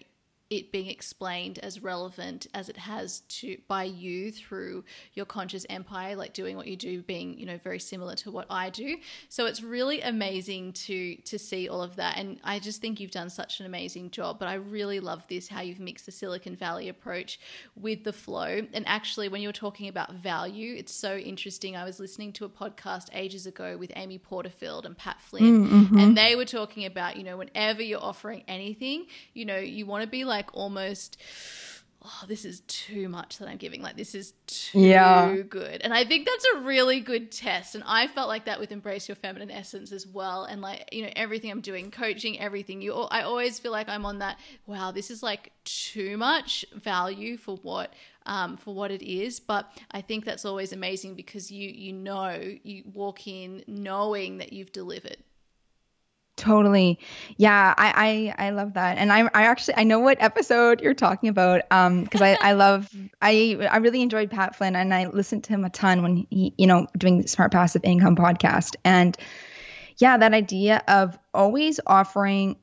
it being explained as relevant as it has to by you through your conscious empire like doing what you do being you know very similar to what I do. So it's really amazing to to see all of that. And I just think you've done such an amazing job. But I really love this how you've mixed the Silicon Valley approach with the flow. And actually when you're talking about value it's so interesting. I was listening to a podcast ages ago with Amy Porterfield and Pat Flynn mm-hmm. and they were talking about you know whenever you're offering anything you know you want to be like like almost oh, this is too much that I'm giving. Like, this is too yeah. good. And I think that's a really good test. And I felt like that with Embrace Your Feminine Essence as well. And like, you know, everything I'm doing, coaching, everything, you, I always feel like I'm on that, wow, this is like too much value for what. Um, for what it is, but I think that's always amazing because you you know you walk in knowing that you've delivered Totally. Yeah, I, I I love that. And I I actually I know what episode you're talking about um because I I love I I really enjoyed Pat Flynn and I listened to him a ton when he you know doing the Smart Passive Income podcast and yeah, that idea of always offering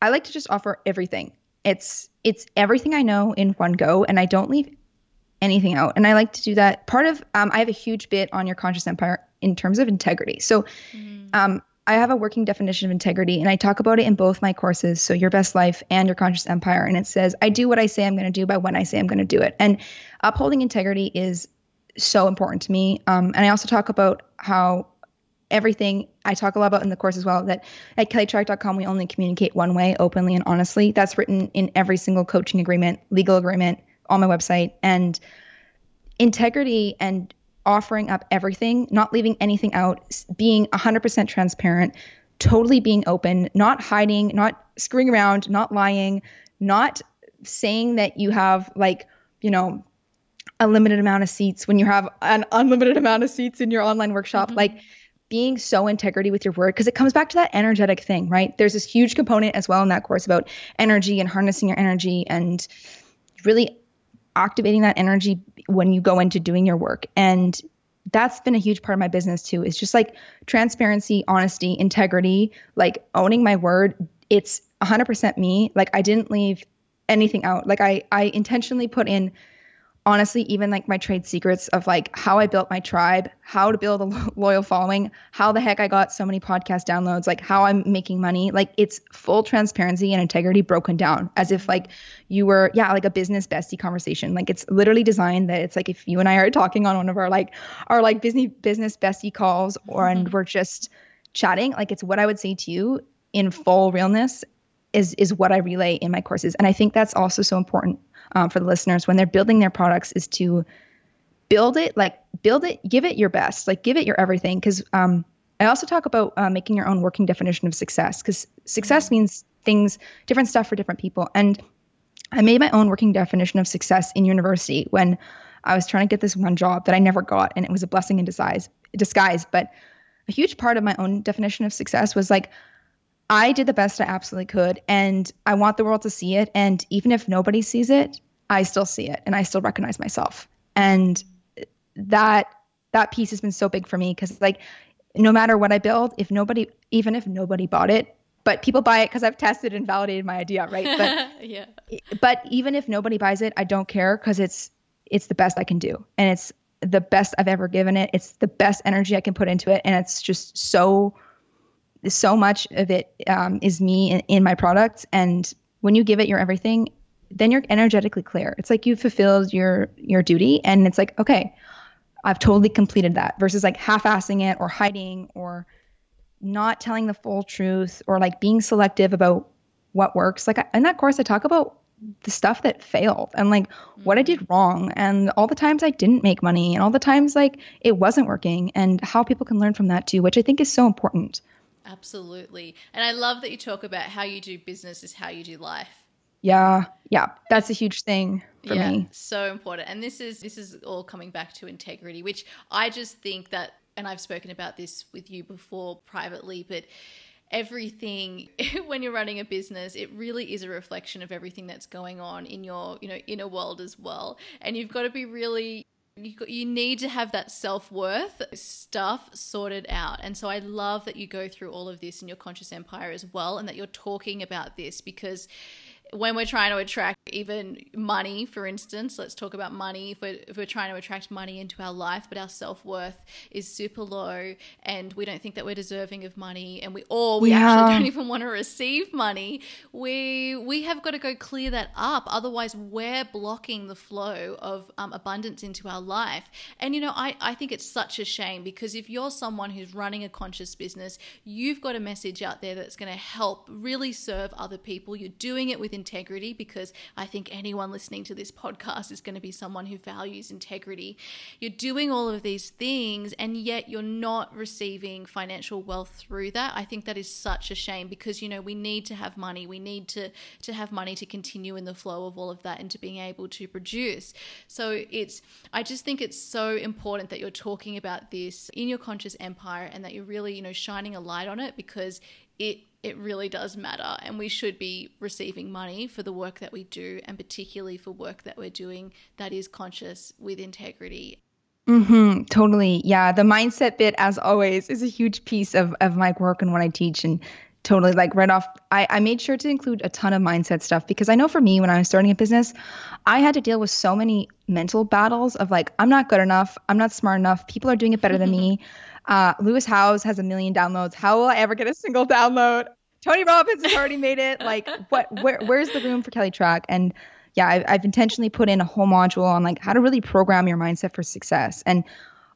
I like to just offer everything. It's it's everything I know in one go and I don't leave anything out. And I like to do that. Part of um I have a huge bit on your conscious empire in terms of integrity. So mm. um I have a working definition of integrity and I talk about it in both my courses, so Your Best Life and Your Conscious Empire. And it says, I do what I say I'm going to do by when I say I'm going to do it. And upholding integrity is so important to me. Um, and I also talk about how everything I talk a lot about in the course as well that at kellytrach.com we only communicate one way, openly and honestly. That's written in every single coaching agreement, legal agreement on my website. And integrity and offering up everything, not leaving anything out, being 100% transparent, totally being open, not hiding, not screwing around, not lying, not saying that you have like, you know, a limited amount of seats when you have an unlimited amount of seats in your online workshop. Mm-hmm. Like being so integrity with your word because it comes back to that energetic thing, right? There's this huge component as well in that course about energy and harnessing your energy and really activating that energy when you go into doing your work. And that's been a huge part of my business too. It's just like transparency, honesty, integrity, like owning my word. It's 100% me. Like I didn't leave anything out. Like I I intentionally put in honestly even like my trade secrets of like how I built my tribe, how to build a loyal following, how the heck I got so many podcast downloads, like how I'm making money. Like it's full transparency and integrity broken down as if like you were yeah, like a business bestie conversation. Like it's literally designed that it's like if you and I are talking on one of our like our like business business bestie calls or and mm-hmm. we're just chatting, like it's what I would say to you in full realness is is what I relay in my courses. And I think that's also so important um, for the listeners when they're building their products is to build it like build it give it your best like give it your everything. Because um, i also talk about uh, making your own working definition of success because success mm-hmm. means things different stuff for different people. And i made my own working definition of success in university when i was trying to get this one job that i never got and it was a blessing in disguise disguise. But a huge part of my own definition of success was like I did the best I absolutely could, and I want the world to see it. And even if nobody sees it, I still see it, and I still recognize myself. And that that piece has been so big for me because like no matter what I build, if nobody, even if nobody bought it, but people buy it because I've tested and validated my idea, right? But yeah. But even if nobody buys it, I don't care because it's it's the best I can do, and it's the best I've ever given it. It's the best energy I can put into it, and it's just so so much of it um, is me in, in my products. And when you give it your everything, then you're energetically clear. It's like you've fulfilled your your duty, and it's like okay, I've totally completed that. Versus like half-assing it or hiding or not telling the full truth or like being selective about what works. Like in that course, I talk about the stuff that failed and like mm-hmm. what I did mm. wrong and all the times I didn't make money and all the times like it wasn't working and how people can learn from that too, which I think is so important. Absolutely. And I love that you talk about how you do business is how you do life. Yeah. Yeah. That's a huge thing for yeah, me. So important. And this is this is all coming back to integrity, which I just think that and I've spoken about this with you before privately, but everything when you're running a business it really is a reflection of everything that's going on in your you know inner world as well and you've got to be really you, you need to have that self-worth stuff sorted out. And so i love that you go through all of this in your conscious empire as well and that you're talking about this because when we're trying to attract even money, for instance, let's talk about money. If we're, if we're trying to attract money into our life, but our self worth is super low and we don't think that we're deserving of money and we or we yeah. actually don't even want to receive money, we we have got to go clear that up. Otherwise, we're blocking the flow of um, abundance into our life. And you know, I, I think it's such a shame because if you're someone who's running a conscious business, you've got a message out there that's going to help really serve other people. You're doing it with integrity because I think anyone listening to this podcast is going to be someone who values integrity. You're doing all of these things and yet you're not receiving financial wealth through that. I think that is such a shame because you know we need to have money. We need to to have money to continue in the flow of all of that and to being able to produce. So it's I just think it's so important that you're talking about this in your conscious empire and that you're really, you know, shining a light on it because it it really does matter and we should be receiving money for the work that we do and particularly for work that we're doing that is conscious with integrity Mm-hmm, totally. Yeah. The mindset bit, as always, is a huge piece of, of my work and what I teach. And totally, like, right off, I, I made sure to include a ton of mindset stuff because I know for me, when I was starting a business, I had to deal with so many mental battles of like, I'm not good enough. I'm not smart enough. People are doing it better than me. Uh, Lewis Howes has a million downloads. How will I ever get a single download? Tony Robbins has already made it. Like, what? Where? Where's the room for Kelly Trach? And yeah, I've, I've intentionally put in a whole module on like how to really program your mindset for success. And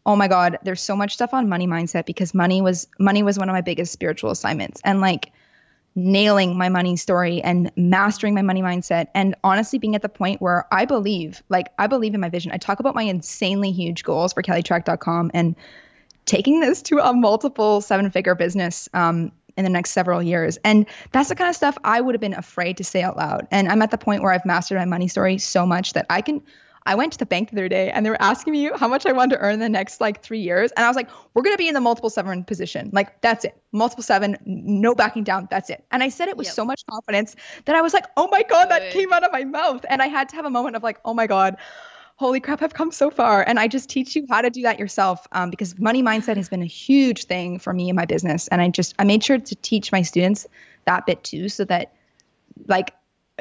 oh my God, there's so much stuff on money mindset because money was money was one of my biggest spiritual assignments. And like nailing my money story and mastering my money mindset and honestly being at the point where I believe, like I believe in my vision. I talk about my insanely huge goals for kellytrach.com and taking this to a multiple seven figure business um, in the next several years. And that's the kind of stuff I would have been afraid to say out loud. And I'm at the point where I've mastered my money story so much that I can. I went to the bank the other day and they were asking me how much I wanted to earn in the next like three years. And I was like, we're going to be in the multiple seven position. Like, that's it. Multiple seven, no backing down. That's it. And I said it with yep. so much confidence that I was like, oh my God, that came out of my mouth. And I had to have a moment of like, oh my God, holy crap, I've come so far. And I just teach you how to do that yourself um, because money mindset has been a huge thing for me in my business. And I just, I made sure to teach my students that bit too, so that like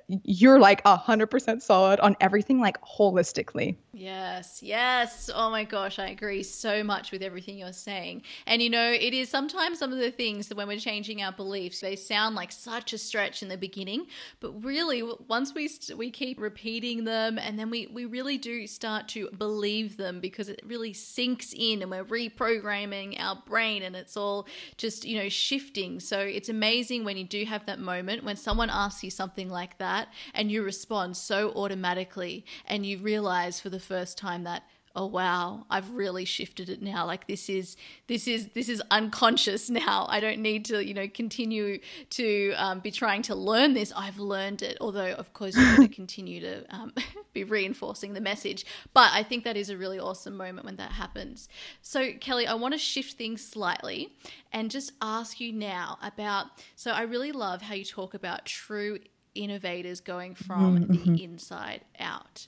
you're like a hundred percent solid on everything like holistically. Yes, yes. Oh my gosh, I agree so much with everything you're saying. And you know, it is sometimes some of the things that when we're changing our beliefs, they sound like such a stretch in the beginning, but really once we we keep repeating them and then we we really do start to believe them because it really sinks in and we're reprogramming our brain and it's all just, you know, shifting. So it's amazing when you do have that moment when someone asks you something like that that and you respond so automatically and you realize for the first time that oh wow i've really shifted it now. Like this is this is this is unconscious now. I don't need to you know continue to um, be trying to learn this. I've learned it. Although of course you're going to continue to um, be reinforcing the message. But i think that is a really awesome moment when that happens. So kelly i want to shift things slightly and just ask you now about so i really love how you talk about true innovators going from mm-hmm. the inside out.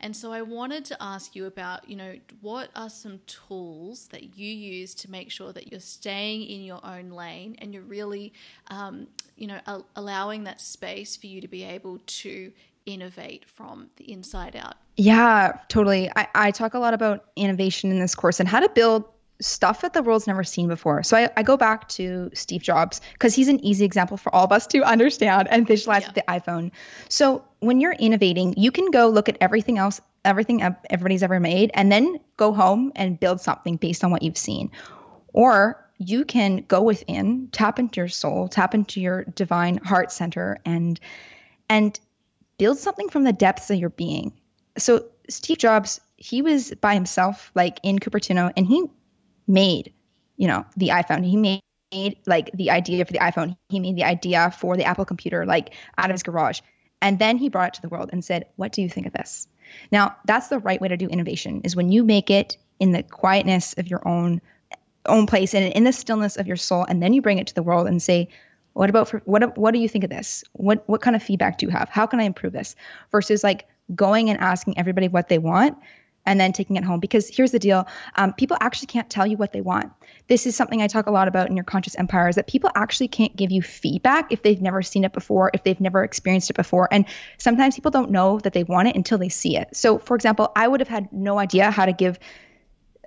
And so I wanted to ask you about, you know, what are some tools that you use to make sure that you're staying in your own lane and you're really, um, you know, a- allowing that space for you to be able to innovate from the inside out? Yeah, totally. I, I talk a lot about innovation in this course and how to build stuff that the world's never seen before. So I, I go back to Steve Jobs because he's an easy example for all of us to understand and visualize yeah. with the iPhone. So when you're innovating, you can go look at everything else, everything everybody's ever made, and then go home and build something based on what you've seen. Or you can go within, tap into your soul, tap into your divine heart center and and build something from the depths of your being. So Steve Jobs, he was by himself, like in Cupertino, and he made, you know, the iPhone. He made like the idea for the iPhone. He made the idea for the Apple computer, like out of his garage. And then he brought it to the world and said, What do you think of this? Now, that's the right way to do innovation is when you make it in the quietness of your own own place and in the stillness of your soul, and then you bring it to the world and say, what about for what what do you think of this? What what kind of feedback do you have? How can I improve this? Versus like going and asking everybody what they want and then taking it home. Because here's the deal: um, people actually can't tell you what they want. This is something I talk a lot about in your conscious empire: is that people actually can't give you feedback if they've never seen it before, if they've never experienced it before, and sometimes people don't know that they want it until they see it. So, for example, I would have had no idea how to give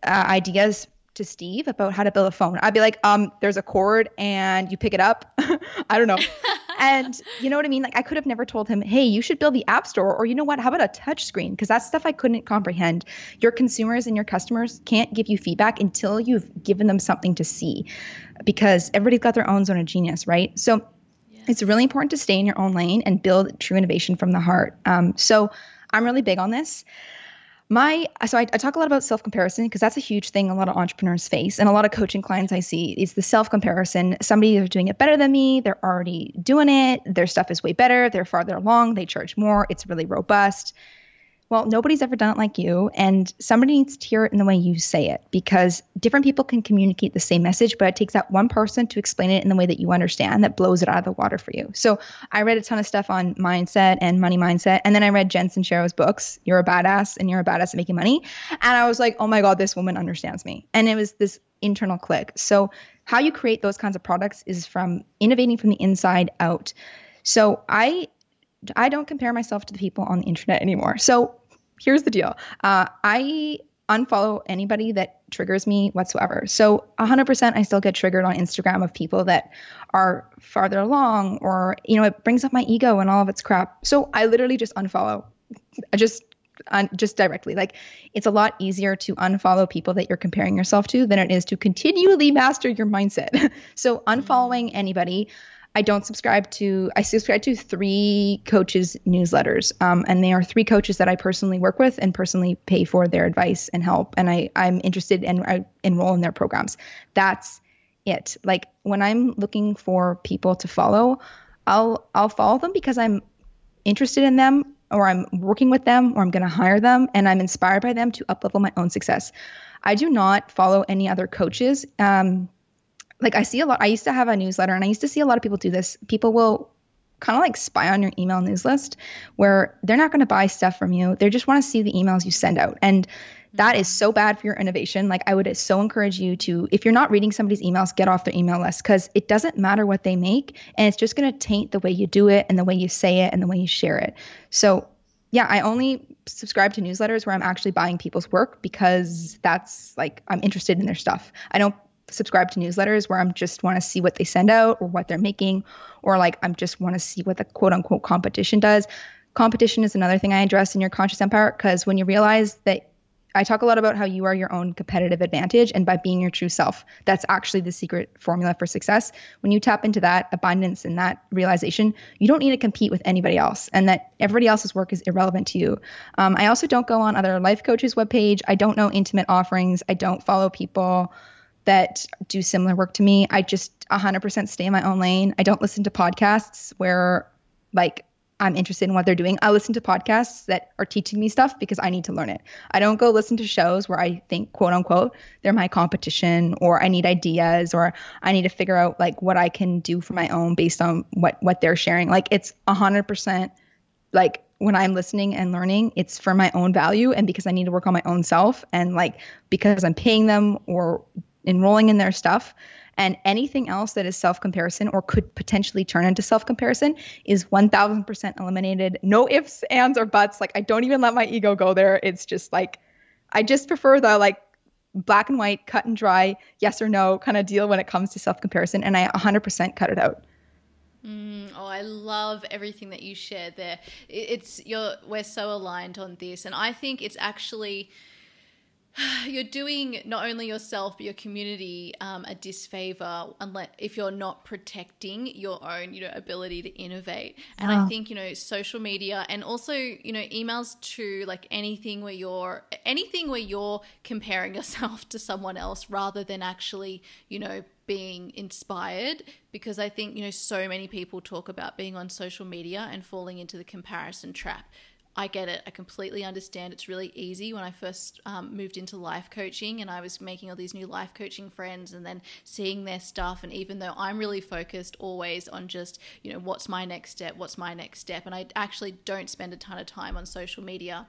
uh, ideas to Steve about how to build a phone. I'd be like, um, there's a cord and you pick it up. I don't know. and you know what I mean? Like I could have never told him, hey, you should build the app store or you know what, how about a touch screen? Because that's stuff I couldn't comprehend. Your consumers and your customers can't give you feedback until you've given them something to see. Because everybody's got their own zone of genius, right? So yes. it's really important to stay in your own lane and build true innovation from the heart. Um, so I'm really big on this my so I, I, talk a lot about self comparison because that's a huge thing a lot of entrepreneurs face and a lot of coaching clients i see is the self comparison somebody is doing it better than me they're already doing it their stuff is way better they're farther along they charge more it's really robust well, nobody's ever done it like you, and somebody needs to hear it in the way you say it because different people can communicate the same message, but it takes that one person to explain it in the way that you understand that blows it out of the water for you. So I read a ton of stuff on mindset and money mindset, and then I read Jen Sincero's books, You're a Badass and You're a Badass at Making Money. And I was like, oh my God, this woman understands me. And it was this internal click. So how you create those kinds of products is from innovating from the inside out. So I I don't compare myself to the people on the internet anymore. So here's the deal. Uh, I unfollow anybody that triggers me whatsoever. So 100% I still get triggered on Instagram of people that are farther along or you know it brings up my ego and all of its crap. So I literally just unfollow. I just un- just directly. Like it's a lot easier to unfollow people that you're comparing yourself to than it is to continually master your mindset. so unfollowing anybody I don't subscribe to. I subscribe to three coaches newsletters, um, and they are three coaches that I personally work with and personally pay for their advice and help. And I I'm interested and I enroll in their programs. That's it. Like when I'm looking for people to follow, I'll I'll follow them because I'm interested in them or I'm working with them or I'm going to hire them and I'm inspired by them to uplevel my own success. I do not follow any other coaches. Um, like I see a lot. I used to have a newsletter, and I used to see a lot of people do this. People will kind of like spy on your email news list, where they're not going to buy stuff from you. They just want to see the emails you send out, and that is so bad for your innovation. Like I would so encourage you to, if you're not reading somebody's emails, get off their email list because it doesn't matter what they make, and it's just going to taint the way you do it and the way you say it and the way you share it. So yeah, I only subscribe to newsletters where I'm actually buying people's work because that's like I'm interested in their stuff. I don't subscribe to newsletters where I'm just want to see what they send out or what they're making, or like I'm just want to see what the quote unquote competition does. Competition is another thing I address in your conscious empire because when you realize that I talk a lot about how you are your own competitive advantage, and by being your true self, that's actually the secret formula for success. When you tap into that abundance and that realization, you don't need to compete with anybody else, and that everybody else's work is irrelevant to you. Um, I also don't go on other life coaches' webpage. I don't know intimate offerings. I don't follow people that do similar work to me. I just 100% stay in my own lane. I don't listen to podcasts where like I'm interested in what they're doing. I listen to podcasts that are teaching me stuff because I need to learn it. I don't go listen to shows where I think quote unquote they're my competition or I need ideas or I need to figure out like what I can do for my own based on what what they're sharing. Like it's 100% like when I'm listening and learning, it's for my own value and because I need to work on my own self and like because I'm paying them or enrolling in their stuff. And anything else that is self comparison or could potentially turn into self comparison is 1000% eliminated. No ifs, ands, or buts. Like, I don't even let my ego go there. It's just like, I just prefer the like black and white, cut and dry, yes or no kind of deal when it comes to self comparison. And I 100% cut it out. Mm, oh, I love everything that you shared there. It's you're we're so aligned on this, and I think it's actually you're doing not only yourself but your community um, a disfavor unless if you're not protecting your own you know ability to innovate. And i think you know social media and also you know emails to like anything where you're anything where you're comparing yourself to someone else rather than actually you know being inspired. Because I think, you know, so many people talk about being on social media and falling into the comparison trap. I get it. I completely understand. It's really easy when I first um, moved into life coaching and I was making all these new life coaching friends and then seeing their stuff. And even though I'm really focused always on just, you know, what's my next step? What's my next step? And I actually don't spend a ton of time on social media.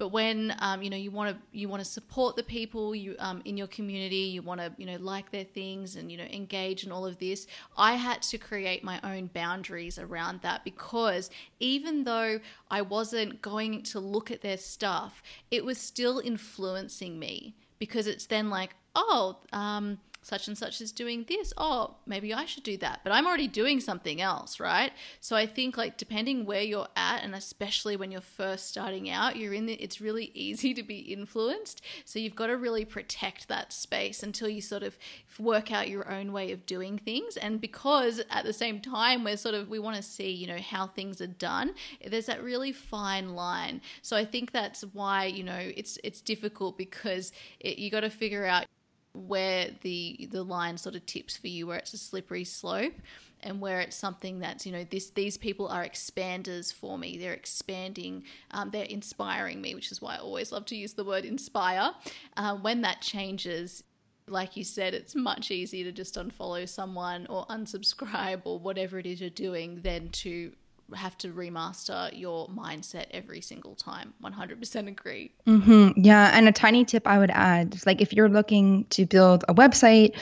But when um, you know you want to you want to support the people you um, in your community, you want to you know like their things and you know engage in all of this. I had to create my own boundaries around that because even though I wasn't going to look at their stuff, it was still influencing me because it's then like oh. Um, such and such is doing this. Oh, maybe I should do that. But I'm already doing something else, right? So I think like depending where you're at and especially when you're first starting out, you're in the, it's really easy to be influenced. So you've got to really protect that space until you sort of work out your own way of doing things. And because at the same time we're sort of we want to see, you know, how things are done, there's that really fine line. So I think that's why, you know, it's it's difficult because it, you got to figure out where the the line sort of tips for you where it's a slippery slope and where it's something that's you know this these people are expanders for me. They're expanding um, they're inspiring me which is why i always love to use the word inspire. Uh, when that changes like you said it's much easier to just unfollow someone or unsubscribe or whatever it is you're doing than to have to remaster your mindset every single time. 100% agree. Mm-hmm. Yeah. And a tiny tip I would add like if you're looking to build a website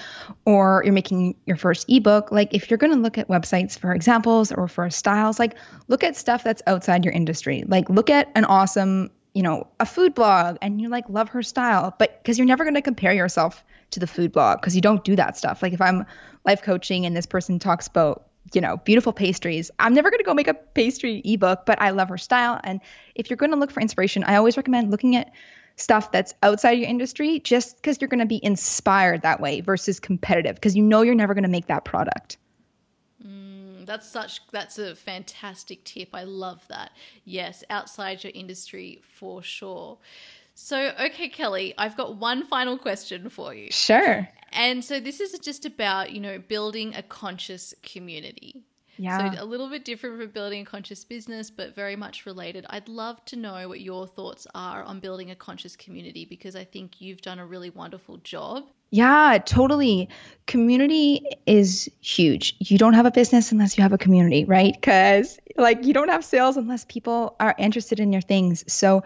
or you're making your first ebook, like if you're going to look at websites for examples or for styles, like look at stuff that's outside your industry. Like look at an awesome, you know, a food blog and you like love her style, but because you're never going to compare yourself to the food blog because you don't do that stuff. Like if I'm life coaching and this person talks about you know, beautiful pastries. I'm never going to go make a pastry ebook, but I love her style. And if you're going to look for inspiration, I always recommend looking at stuff that's outside your industry just because you're going to be inspired that way versus competitive because you know you're never going to make that product. Mm, that's such that's a fantastic tip. I love that. Yes, outside your industry for sure. So, okay, Kelly, I've got one final question for you. Sure. And so this is just about, you know, building a conscious community. Yeah. So a little bit different from building a conscious business, but very much related. I'd love to know what your thoughts are on building a conscious community because I think you've done a really wonderful job. Yeah, totally. Community is huge. You don't have a business unless you have a community, right? Because like you don't have sales unless people are interested in your things. So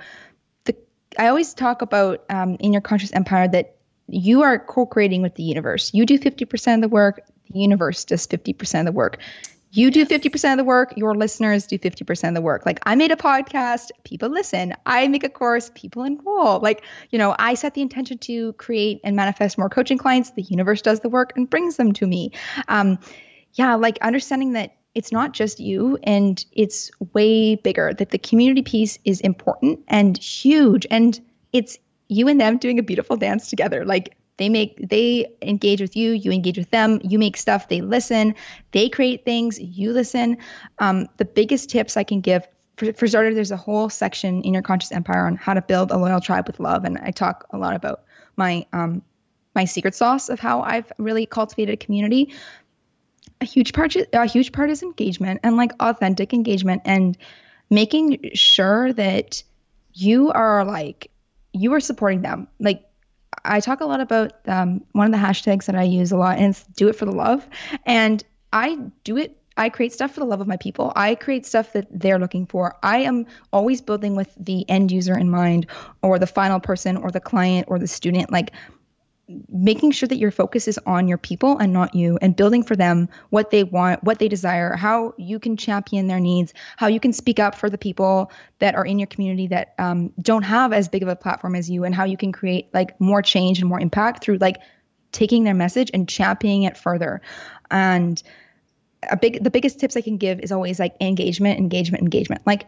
I always talk about um, in your conscious empire that you are co-creating with the universe. You do 50% of the work, the universe does 50% of the work. You do 50% of the work, your listeners do 50% of the work. Like I made a podcast, people listen. I make a course, people enroll. Like, you know, I set the intention to create and manifest more coaching clients. The universe does the work and brings them to me. Um, yeah, like understanding that it's not just you and it's way bigger, that the community piece is important and huge. And it's you and them doing a beautiful dance together. Like they make they engage with you, you engage with them, you make stuff, they listen, they create things, you listen. Um, the biggest tips I can give for, for there's a whole section in your conscious empire on how to build a loyal tribe with love, and I talk a lot about my um, my secret sauce of how I've really cultivated a community. A huge part, a huge part is engagement and like authentic engagement and making sure that you are like you are supporting them. Like I talk a lot about um, one of the hashtags that I use a lot, and it's do it for the love. And I do it I create stuff for the love of my people. I create stuff that they're looking for. I am always building with the end user in mind or the final person or the client or the student like making sure that your focus is on your people and not you and building for them what they want, what they desire, how you can champion their needs, how you can speak up for the people that are in your community that um, don't have as big of a platform as you and how you can create like more change and more impact through like taking their message and championing it further. And a big the biggest tips I can give is always like engagement, engagement, engagement. Like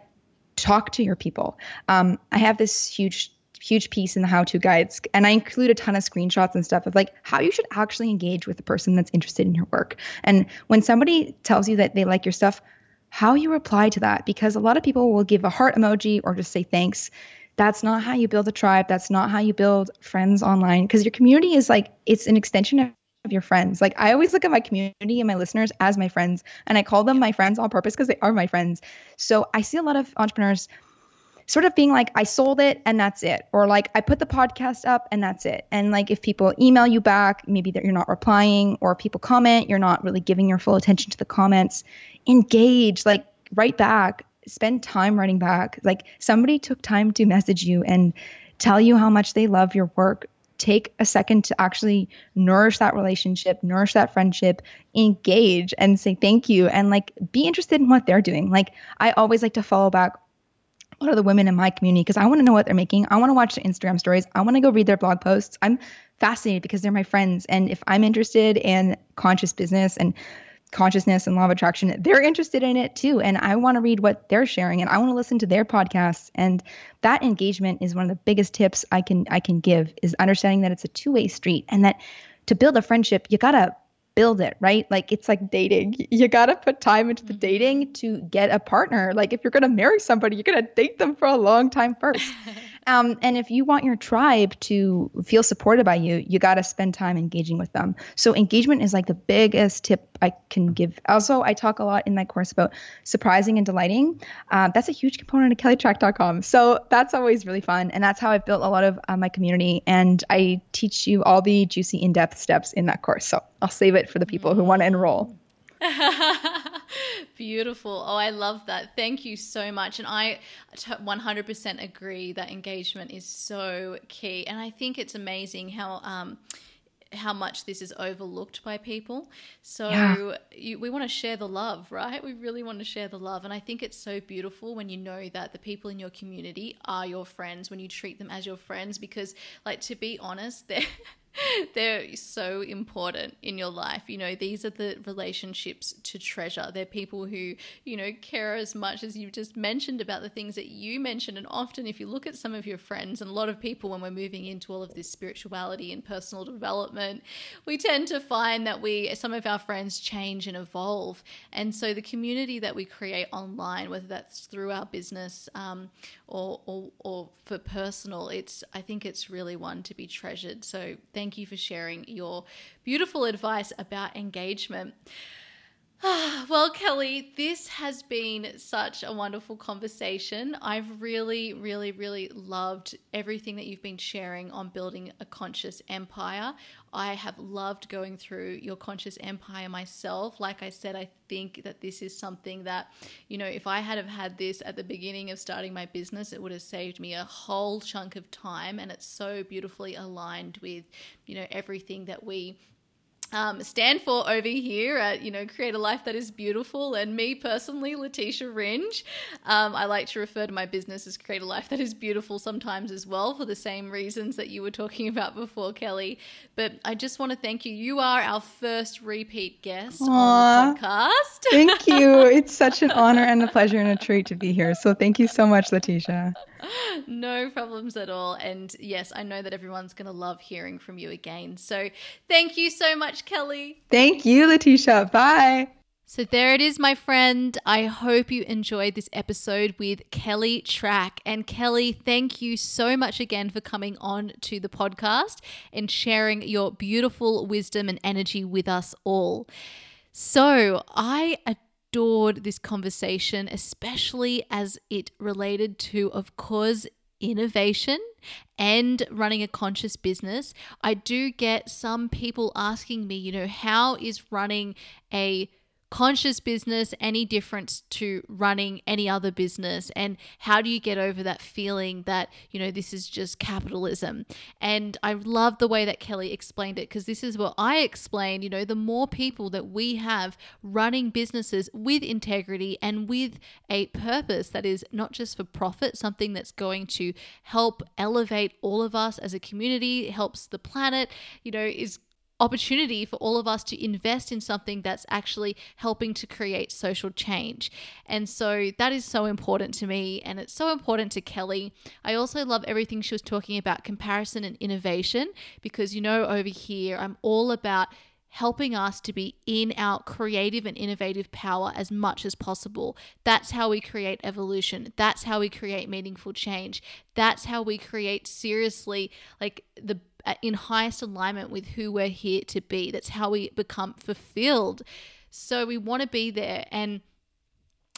talk to your people. Um, I have this huge huge piece in the how to guides and i include a ton of screenshots and stuff of like how you should actually engage with the person that's interested in your work and when somebody tells you that they like your stuff how you reply to that because a lot of people will give a heart emoji or just say thanks that's not how you build a tribe that's not how you build friends online because your community is like it's an extension of of your friends. Like I always look at my community and my listeners as my friends, and I call them my friends on purpose because they are my friends. So I see a lot of entrepreneurs sort of being like, I sold it and that's it, or like I put the podcast up and that's it. And like if people email you back, maybe that you're not replying, or people comment, you're not really giving your full attention to the comments. Engage, like write back, spend time writing back. Like somebody took time to message you and tell you how much they love your work take a second to actually nourish that relationship, nourish that friendship, engage and say thank you and like be interested in what they're doing. Like I always like to follow back a lot of the women in my community because I want to know what they're making. I want to watch their Instagram stories. I want to go read their blog posts. I'm fascinated because they're my friends and if I'm interested in conscious business and consciousness and law of attraction, they're interested in it too. And I want to read what they're sharing and I want to listen to their podcasts. And that engagement is one of the biggest tips I can I can give is understanding that it's a two-way street and that to build a friendship, you gotta build it, right? Like it's like dating. You got to put time into the mm-hmm. dating to get a partner. Like if you're going to marry somebody, you're going to date them for a long time first. Um, and if you want your tribe to feel supported by you, you got to spend time engaging with them. So engagement is like the biggest tip I can give. Also, I talk a lot in my course about surprising and delighting. Uh, that's a huge component of kellytrach.com. So that's always really fun. And that's how I've built a lot of uh, my community. And I teach you all the juicy in-depth steps in that course. So I'll save it for the people who want to enroll. Beautiful. Oh, I love that. Thank you so much. And I 100% agree that engagement is so key. And I think it's amazing how, um, how much this is overlooked by people. So yeah. you, we want to share the love, right? We really want to share the love. And I think it's so beautiful when you know that the people in your community are your friends, when you treat them as your friends, because, like, to be honest, they're. they're so important in your life. You know, these are the relationships to treasure. They're people who, you know, care as much as you've just mentioned about the things that you mentioned. And often, if you look at some of your friends, and a lot of people, when we're moving into all of this spirituality and personal development, we tend to find that we, some of our friends change and evolve. And so the community that we create online, whether that's through our business um, or, or, or for personal, it's, I think it's really one to be treasured. So thank thank you for sharing your beautiful advice about engagement. Ah, well, Kelly, this has been such a wonderful conversation. I've really, really, really loved everything that you've been sharing on building a conscious empire. I have loved going through your conscious empire myself. Like I said, I think that this is something that, you know, if I had have had this at the beginning of starting my business, it would have saved me a whole chunk of time. And it's so beautifully aligned with, you know, everything that we um, stand for over here at you know create a life that is beautiful. And me personally letitia ringe um, i like to refer to my business as create a life that is beautiful sometimes as well for the same reasons that you were talking about before kelly. But i just want to thank you. You are our first repeat guest Aww, on the podcast. Thank you. It's such an honor and a pleasure and a treat to be here. So thank you so much letitia no problems at all and yes i know that everyone's going to love hearing from you again so thank you so much Kelly. Thank you, Letitia. Bye. So there it is, my friend. I hope you enjoyed this episode with Kelly Trach. And Kelly, thank you so much again for coming on to the podcast and sharing your beautiful wisdom and energy with us all. So I adored this conversation, especially as it related to, of course, innovation and running a conscious business, I do get some people asking me, you know, how is running a conscious business any different to running any other business? And how do you get over that feeling that, you know, this is just capitalism? And I love the way that Kelly explained it because this is what I explained. You know, the more people that we have running businesses with integrity and with a purpose that is not just for profit, something that's going to help elevate all of us as a community, helps the planet, you know, is opportunity for all of us to invest in something that's actually helping to create social change. And so that is so important to me and it's so important to Kelly. I also love everything she was talking about comparison and innovation because you know over here I'm all about helping us to be in our creative and innovative power as much as possible. That's how we create evolution. That's how we create meaningful change. That's how we create seriously like the in highest alignment with who we're here to be. That's how we become fulfilled. So we want to be there and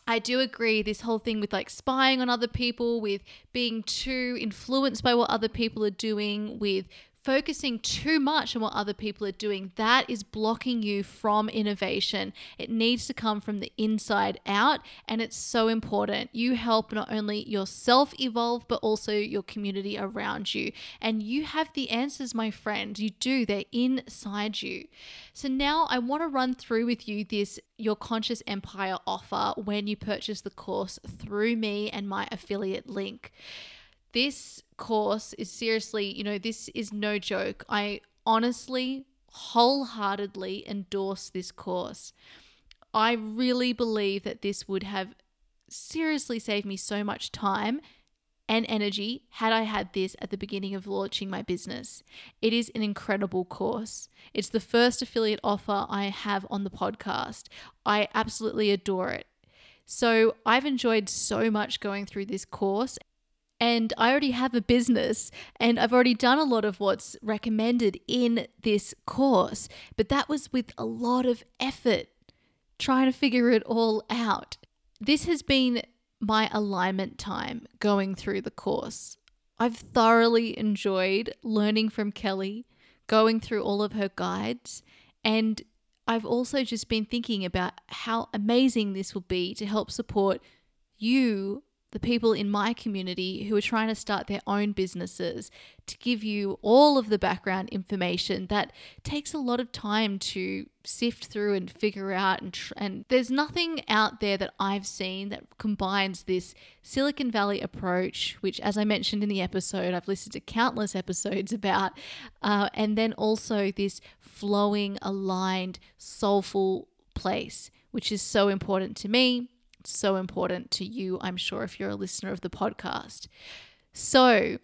I do agree this whole thing with like spying on other people, with being too influenced by what other people are doing, with focusing too much on what other people are doing, that is blocking you from innovation. It needs to come from the inside out, and it's so important. You help not only yourself evolve, but also your community around you. And you have the answers, my friend. You do, they're inside you. So now I want to run through with you this Your Conscious Empire offer when you purchase the course through me and my affiliate link. This course is seriously, you know, this is no joke. I honestly, wholeheartedly endorse this course. I really believe that this would have seriously saved me so much time and energy had I had this at the beginning of launching my business. It is an incredible course. It's the first affiliate offer I have on the podcast. I absolutely adore it. So, I've enjoyed so much going through this course and I already have a business and I've already done a lot of what's recommended in this course, but that was with a lot of effort trying to figure it all out. This has been my alignment time going through the course. I've thoroughly enjoyed learning from Kelly, going through all of her guides, and I've also just been thinking about how amazing this will be to help support you the people in my community who are trying to start their own businesses to give you all of the background information that takes a lot of time to sift through and figure out and tr- and there's nothing out there that I've seen that combines this Silicon Valley approach which as I mentioned in the episode I've listened to countless episodes about uh, and then also this flowing aligned soulful place which is so important to me so important to you, I'm sure, if you're a listener of the podcast. So,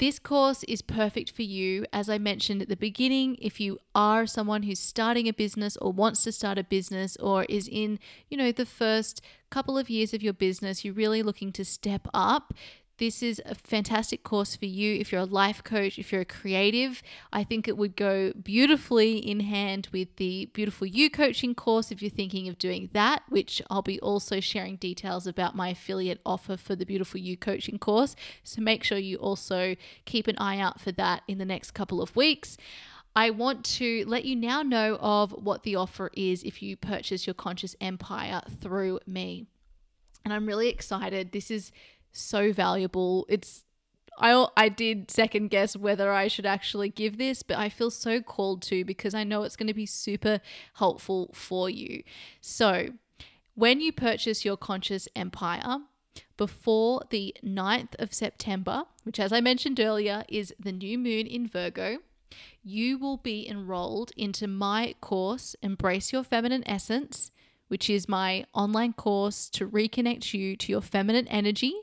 this course is perfect for you. As I mentioned at the beginning, if you are someone who's starting a business or wants to start a business or is in, you know, the first couple of years of your business, you're really looking to step up, this is a fantastic course for you if you're a life coach, if you're a creative. I think it would go beautifully in hand with the Beautiful You coaching course if you're thinking of doing that, which I'll be also sharing details about my affiliate offer for the Beautiful You coaching course. So make sure you also keep an eye out for that in the next couple of weeks. I want to let you now know of what the offer is if you purchase your Conscious Empire through me. And I'm really excited. This is so valuable. It's I I did second guess whether I should actually give this, but I feel so called to because I know it's going to be super helpful for you. So, when you purchase your conscious empire before the 9th of September, which as I mentioned earlier is the new moon in Virgo, you will be enrolled into my course Embrace Your Feminine Essence, which is my online course to reconnect you to your feminine energy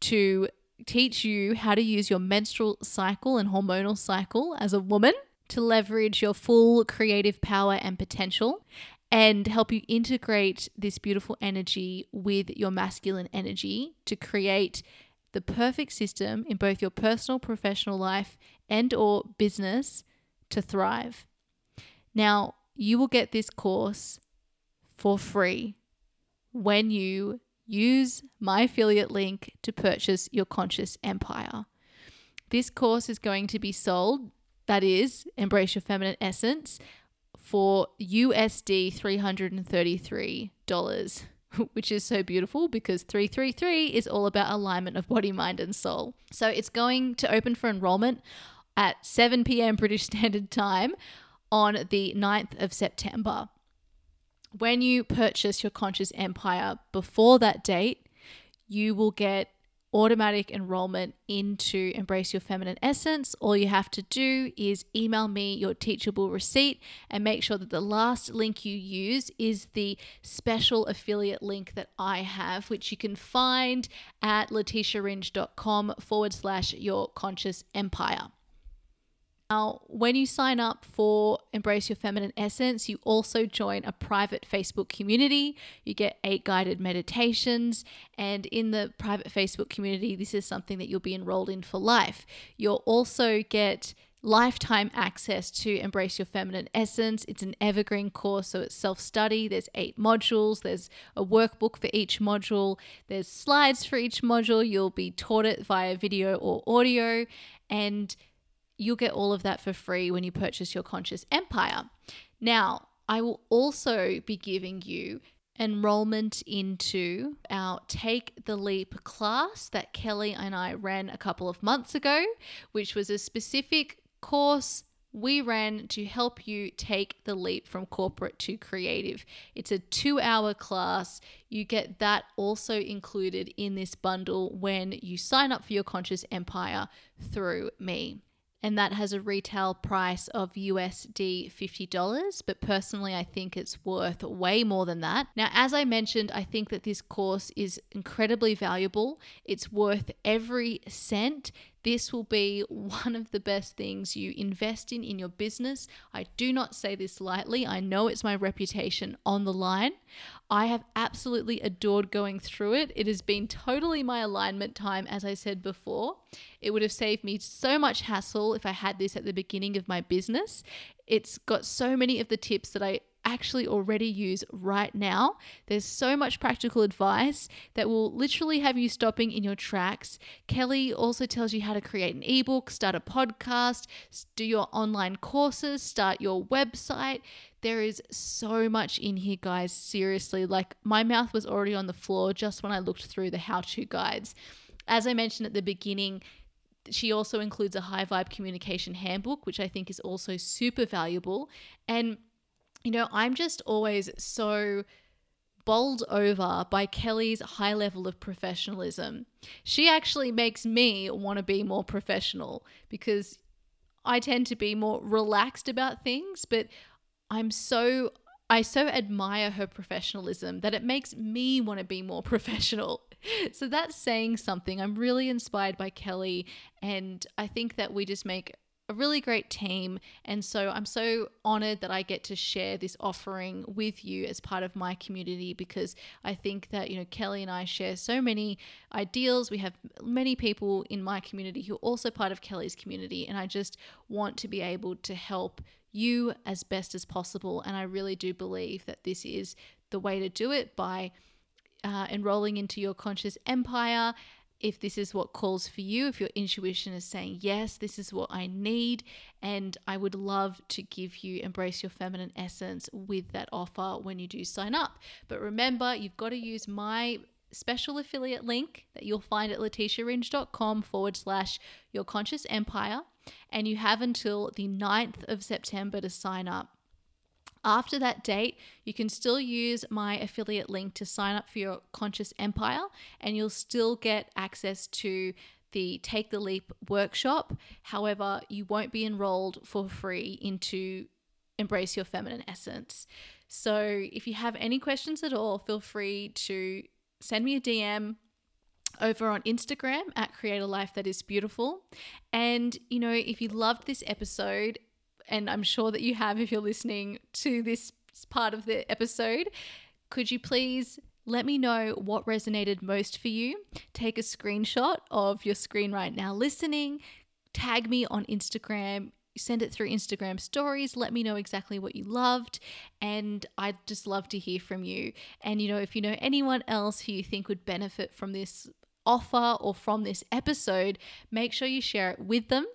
to teach you how to use your menstrual cycle and hormonal cycle as a woman to leverage your full creative power and potential and help you integrate this beautiful energy with your masculine energy to create the perfect system in both your personal professional life and or business to thrive. Now, you will get this course for free when you use my affiliate link to purchase your conscious empire. This course is going to be sold, that is, Embrace Your Feminine Essence, for USD $333, which is so beautiful because 333 is all about alignment of body, mind, and soul. So it's going to open for enrollment at 7 p.m. British Standard Time on the 9th of September. When you purchase your Conscious Empire before that date, you will get automatic enrollment into Embrace Your Feminine Essence, all you have to do is email me your teachable receipt and make sure that the last link you use is the special affiliate link that I have, which you can find at letitiaringe.com forward slash your conscious empire. Now, when you sign up for Embrace Your Feminine Essence, you also join a private Facebook community. You get eight guided meditations. And in the private Facebook community, this is something that you'll be enrolled in for life. You'll also get lifetime access to Embrace Your Feminine Essence. It's an evergreen course, so it's self study. There's eight modules, there's a workbook for each module, there's slides for each module. You'll be taught it via video or audio. And you'll get all of that for free when you purchase your Conscious Empire. Now, I will also be giving you enrollment into our Take the Leap class that Kelly and I ran a couple of months ago, which was a specific course we ran to help you take the leap from corporate to creative. It's a two hour class. You get that also included in this bundle when you sign up for your Conscious Empire through me and that has a retail price of USD $50. But personally, I think it's worth way more than that. Now, as I mentioned, I think that this course is incredibly valuable. It's worth every cent. This will be one of the best things you invest in in your business. I do not say this lightly. I know it's my reputation on the line. I have absolutely adored going through it. It has been totally my alignment time, as I said before. It would have saved me so much hassle if I had this at the beginning of my business. It's got so many of the tips that I actually already use right now. There's so much practical advice that will literally have you stopping in your tracks. Kelly also tells you how to create an ebook, start a podcast, do your online courses, start your website. There is so much in here, guys. Seriously, like my mouth was already on the floor just when I looked through the how to guides. As I mentioned at the beginning, she also includes a high vibe communication handbook, which I think is also super valuable. And you know, I'm just always so bowled over by Kelly's high level of professionalism. She actually makes me want to be more professional because I tend to be more relaxed about things, but I'm so I so admire her professionalism that it makes me want to be more professional. So that's saying something. I'm really inspired by Kelly and I think that we just make a really great team. And so I'm so honored that I get to share this offering with you as part of my community because I think that, you know, Kelly and I share so many ideals. We have many people in my community who are also part of Kelly's community. And I just want to be able to help you as best as possible. And I really do believe that this is the way to do it by uh, enrolling into your conscious empire if this is what calls for you, if your intuition is saying, yes, this is what I need, and I would love to give you Embrace Your Feminine Essence with that offer when you do sign up. But remember, you've got to use my special affiliate link that you'll find at letitiaringe.com forward slash your conscious empire, and you have until the 9th of September to sign up. After that date, you can still use my affiliate link to sign up for your Conscious Empire, and you'll still get access to the Take the Leap workshop. However, you won't be enrolled for free into Embrace Your Feminine Essence. So, if you have any questions at all, feel free to send me a DM over on Instagram at Create a Life That Is Beautiful. And, you know, if you loved this episode and I'm sure that you have if you're listening to this part of the episode, could you please let me know what resonated most for you? Take a screenshot of your screen right now listening, tag me on Instagram, send it through Instagram stories. Let me know exactly what you loved. And I'd just love to hear from you. And, you know, if you know anyone else who you think would benefit from this offer or from this episode, make sure you share it with them.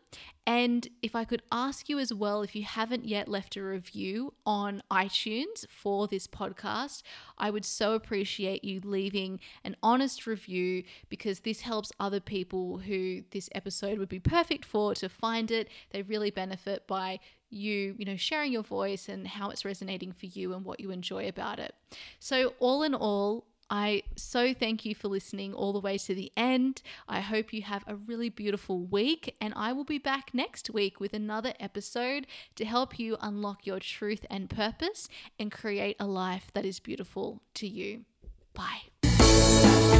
And if I could ask you as well, if you haven't yet left a review on iTunes for this podcast, I would so appreciate you leaving an honest review because this helps other people who this episode would be perfect for to find it. They really benefit by you, you know, sharing your voice and how it's resonating for you and what you enjoy about it. So, all in all, I so thank you for listening all the way to the end. I hope you have a really beautiful week, and I will be back next week with another episode to help you unlock your truth and purpose and create a life that is beautiful to you. Bye.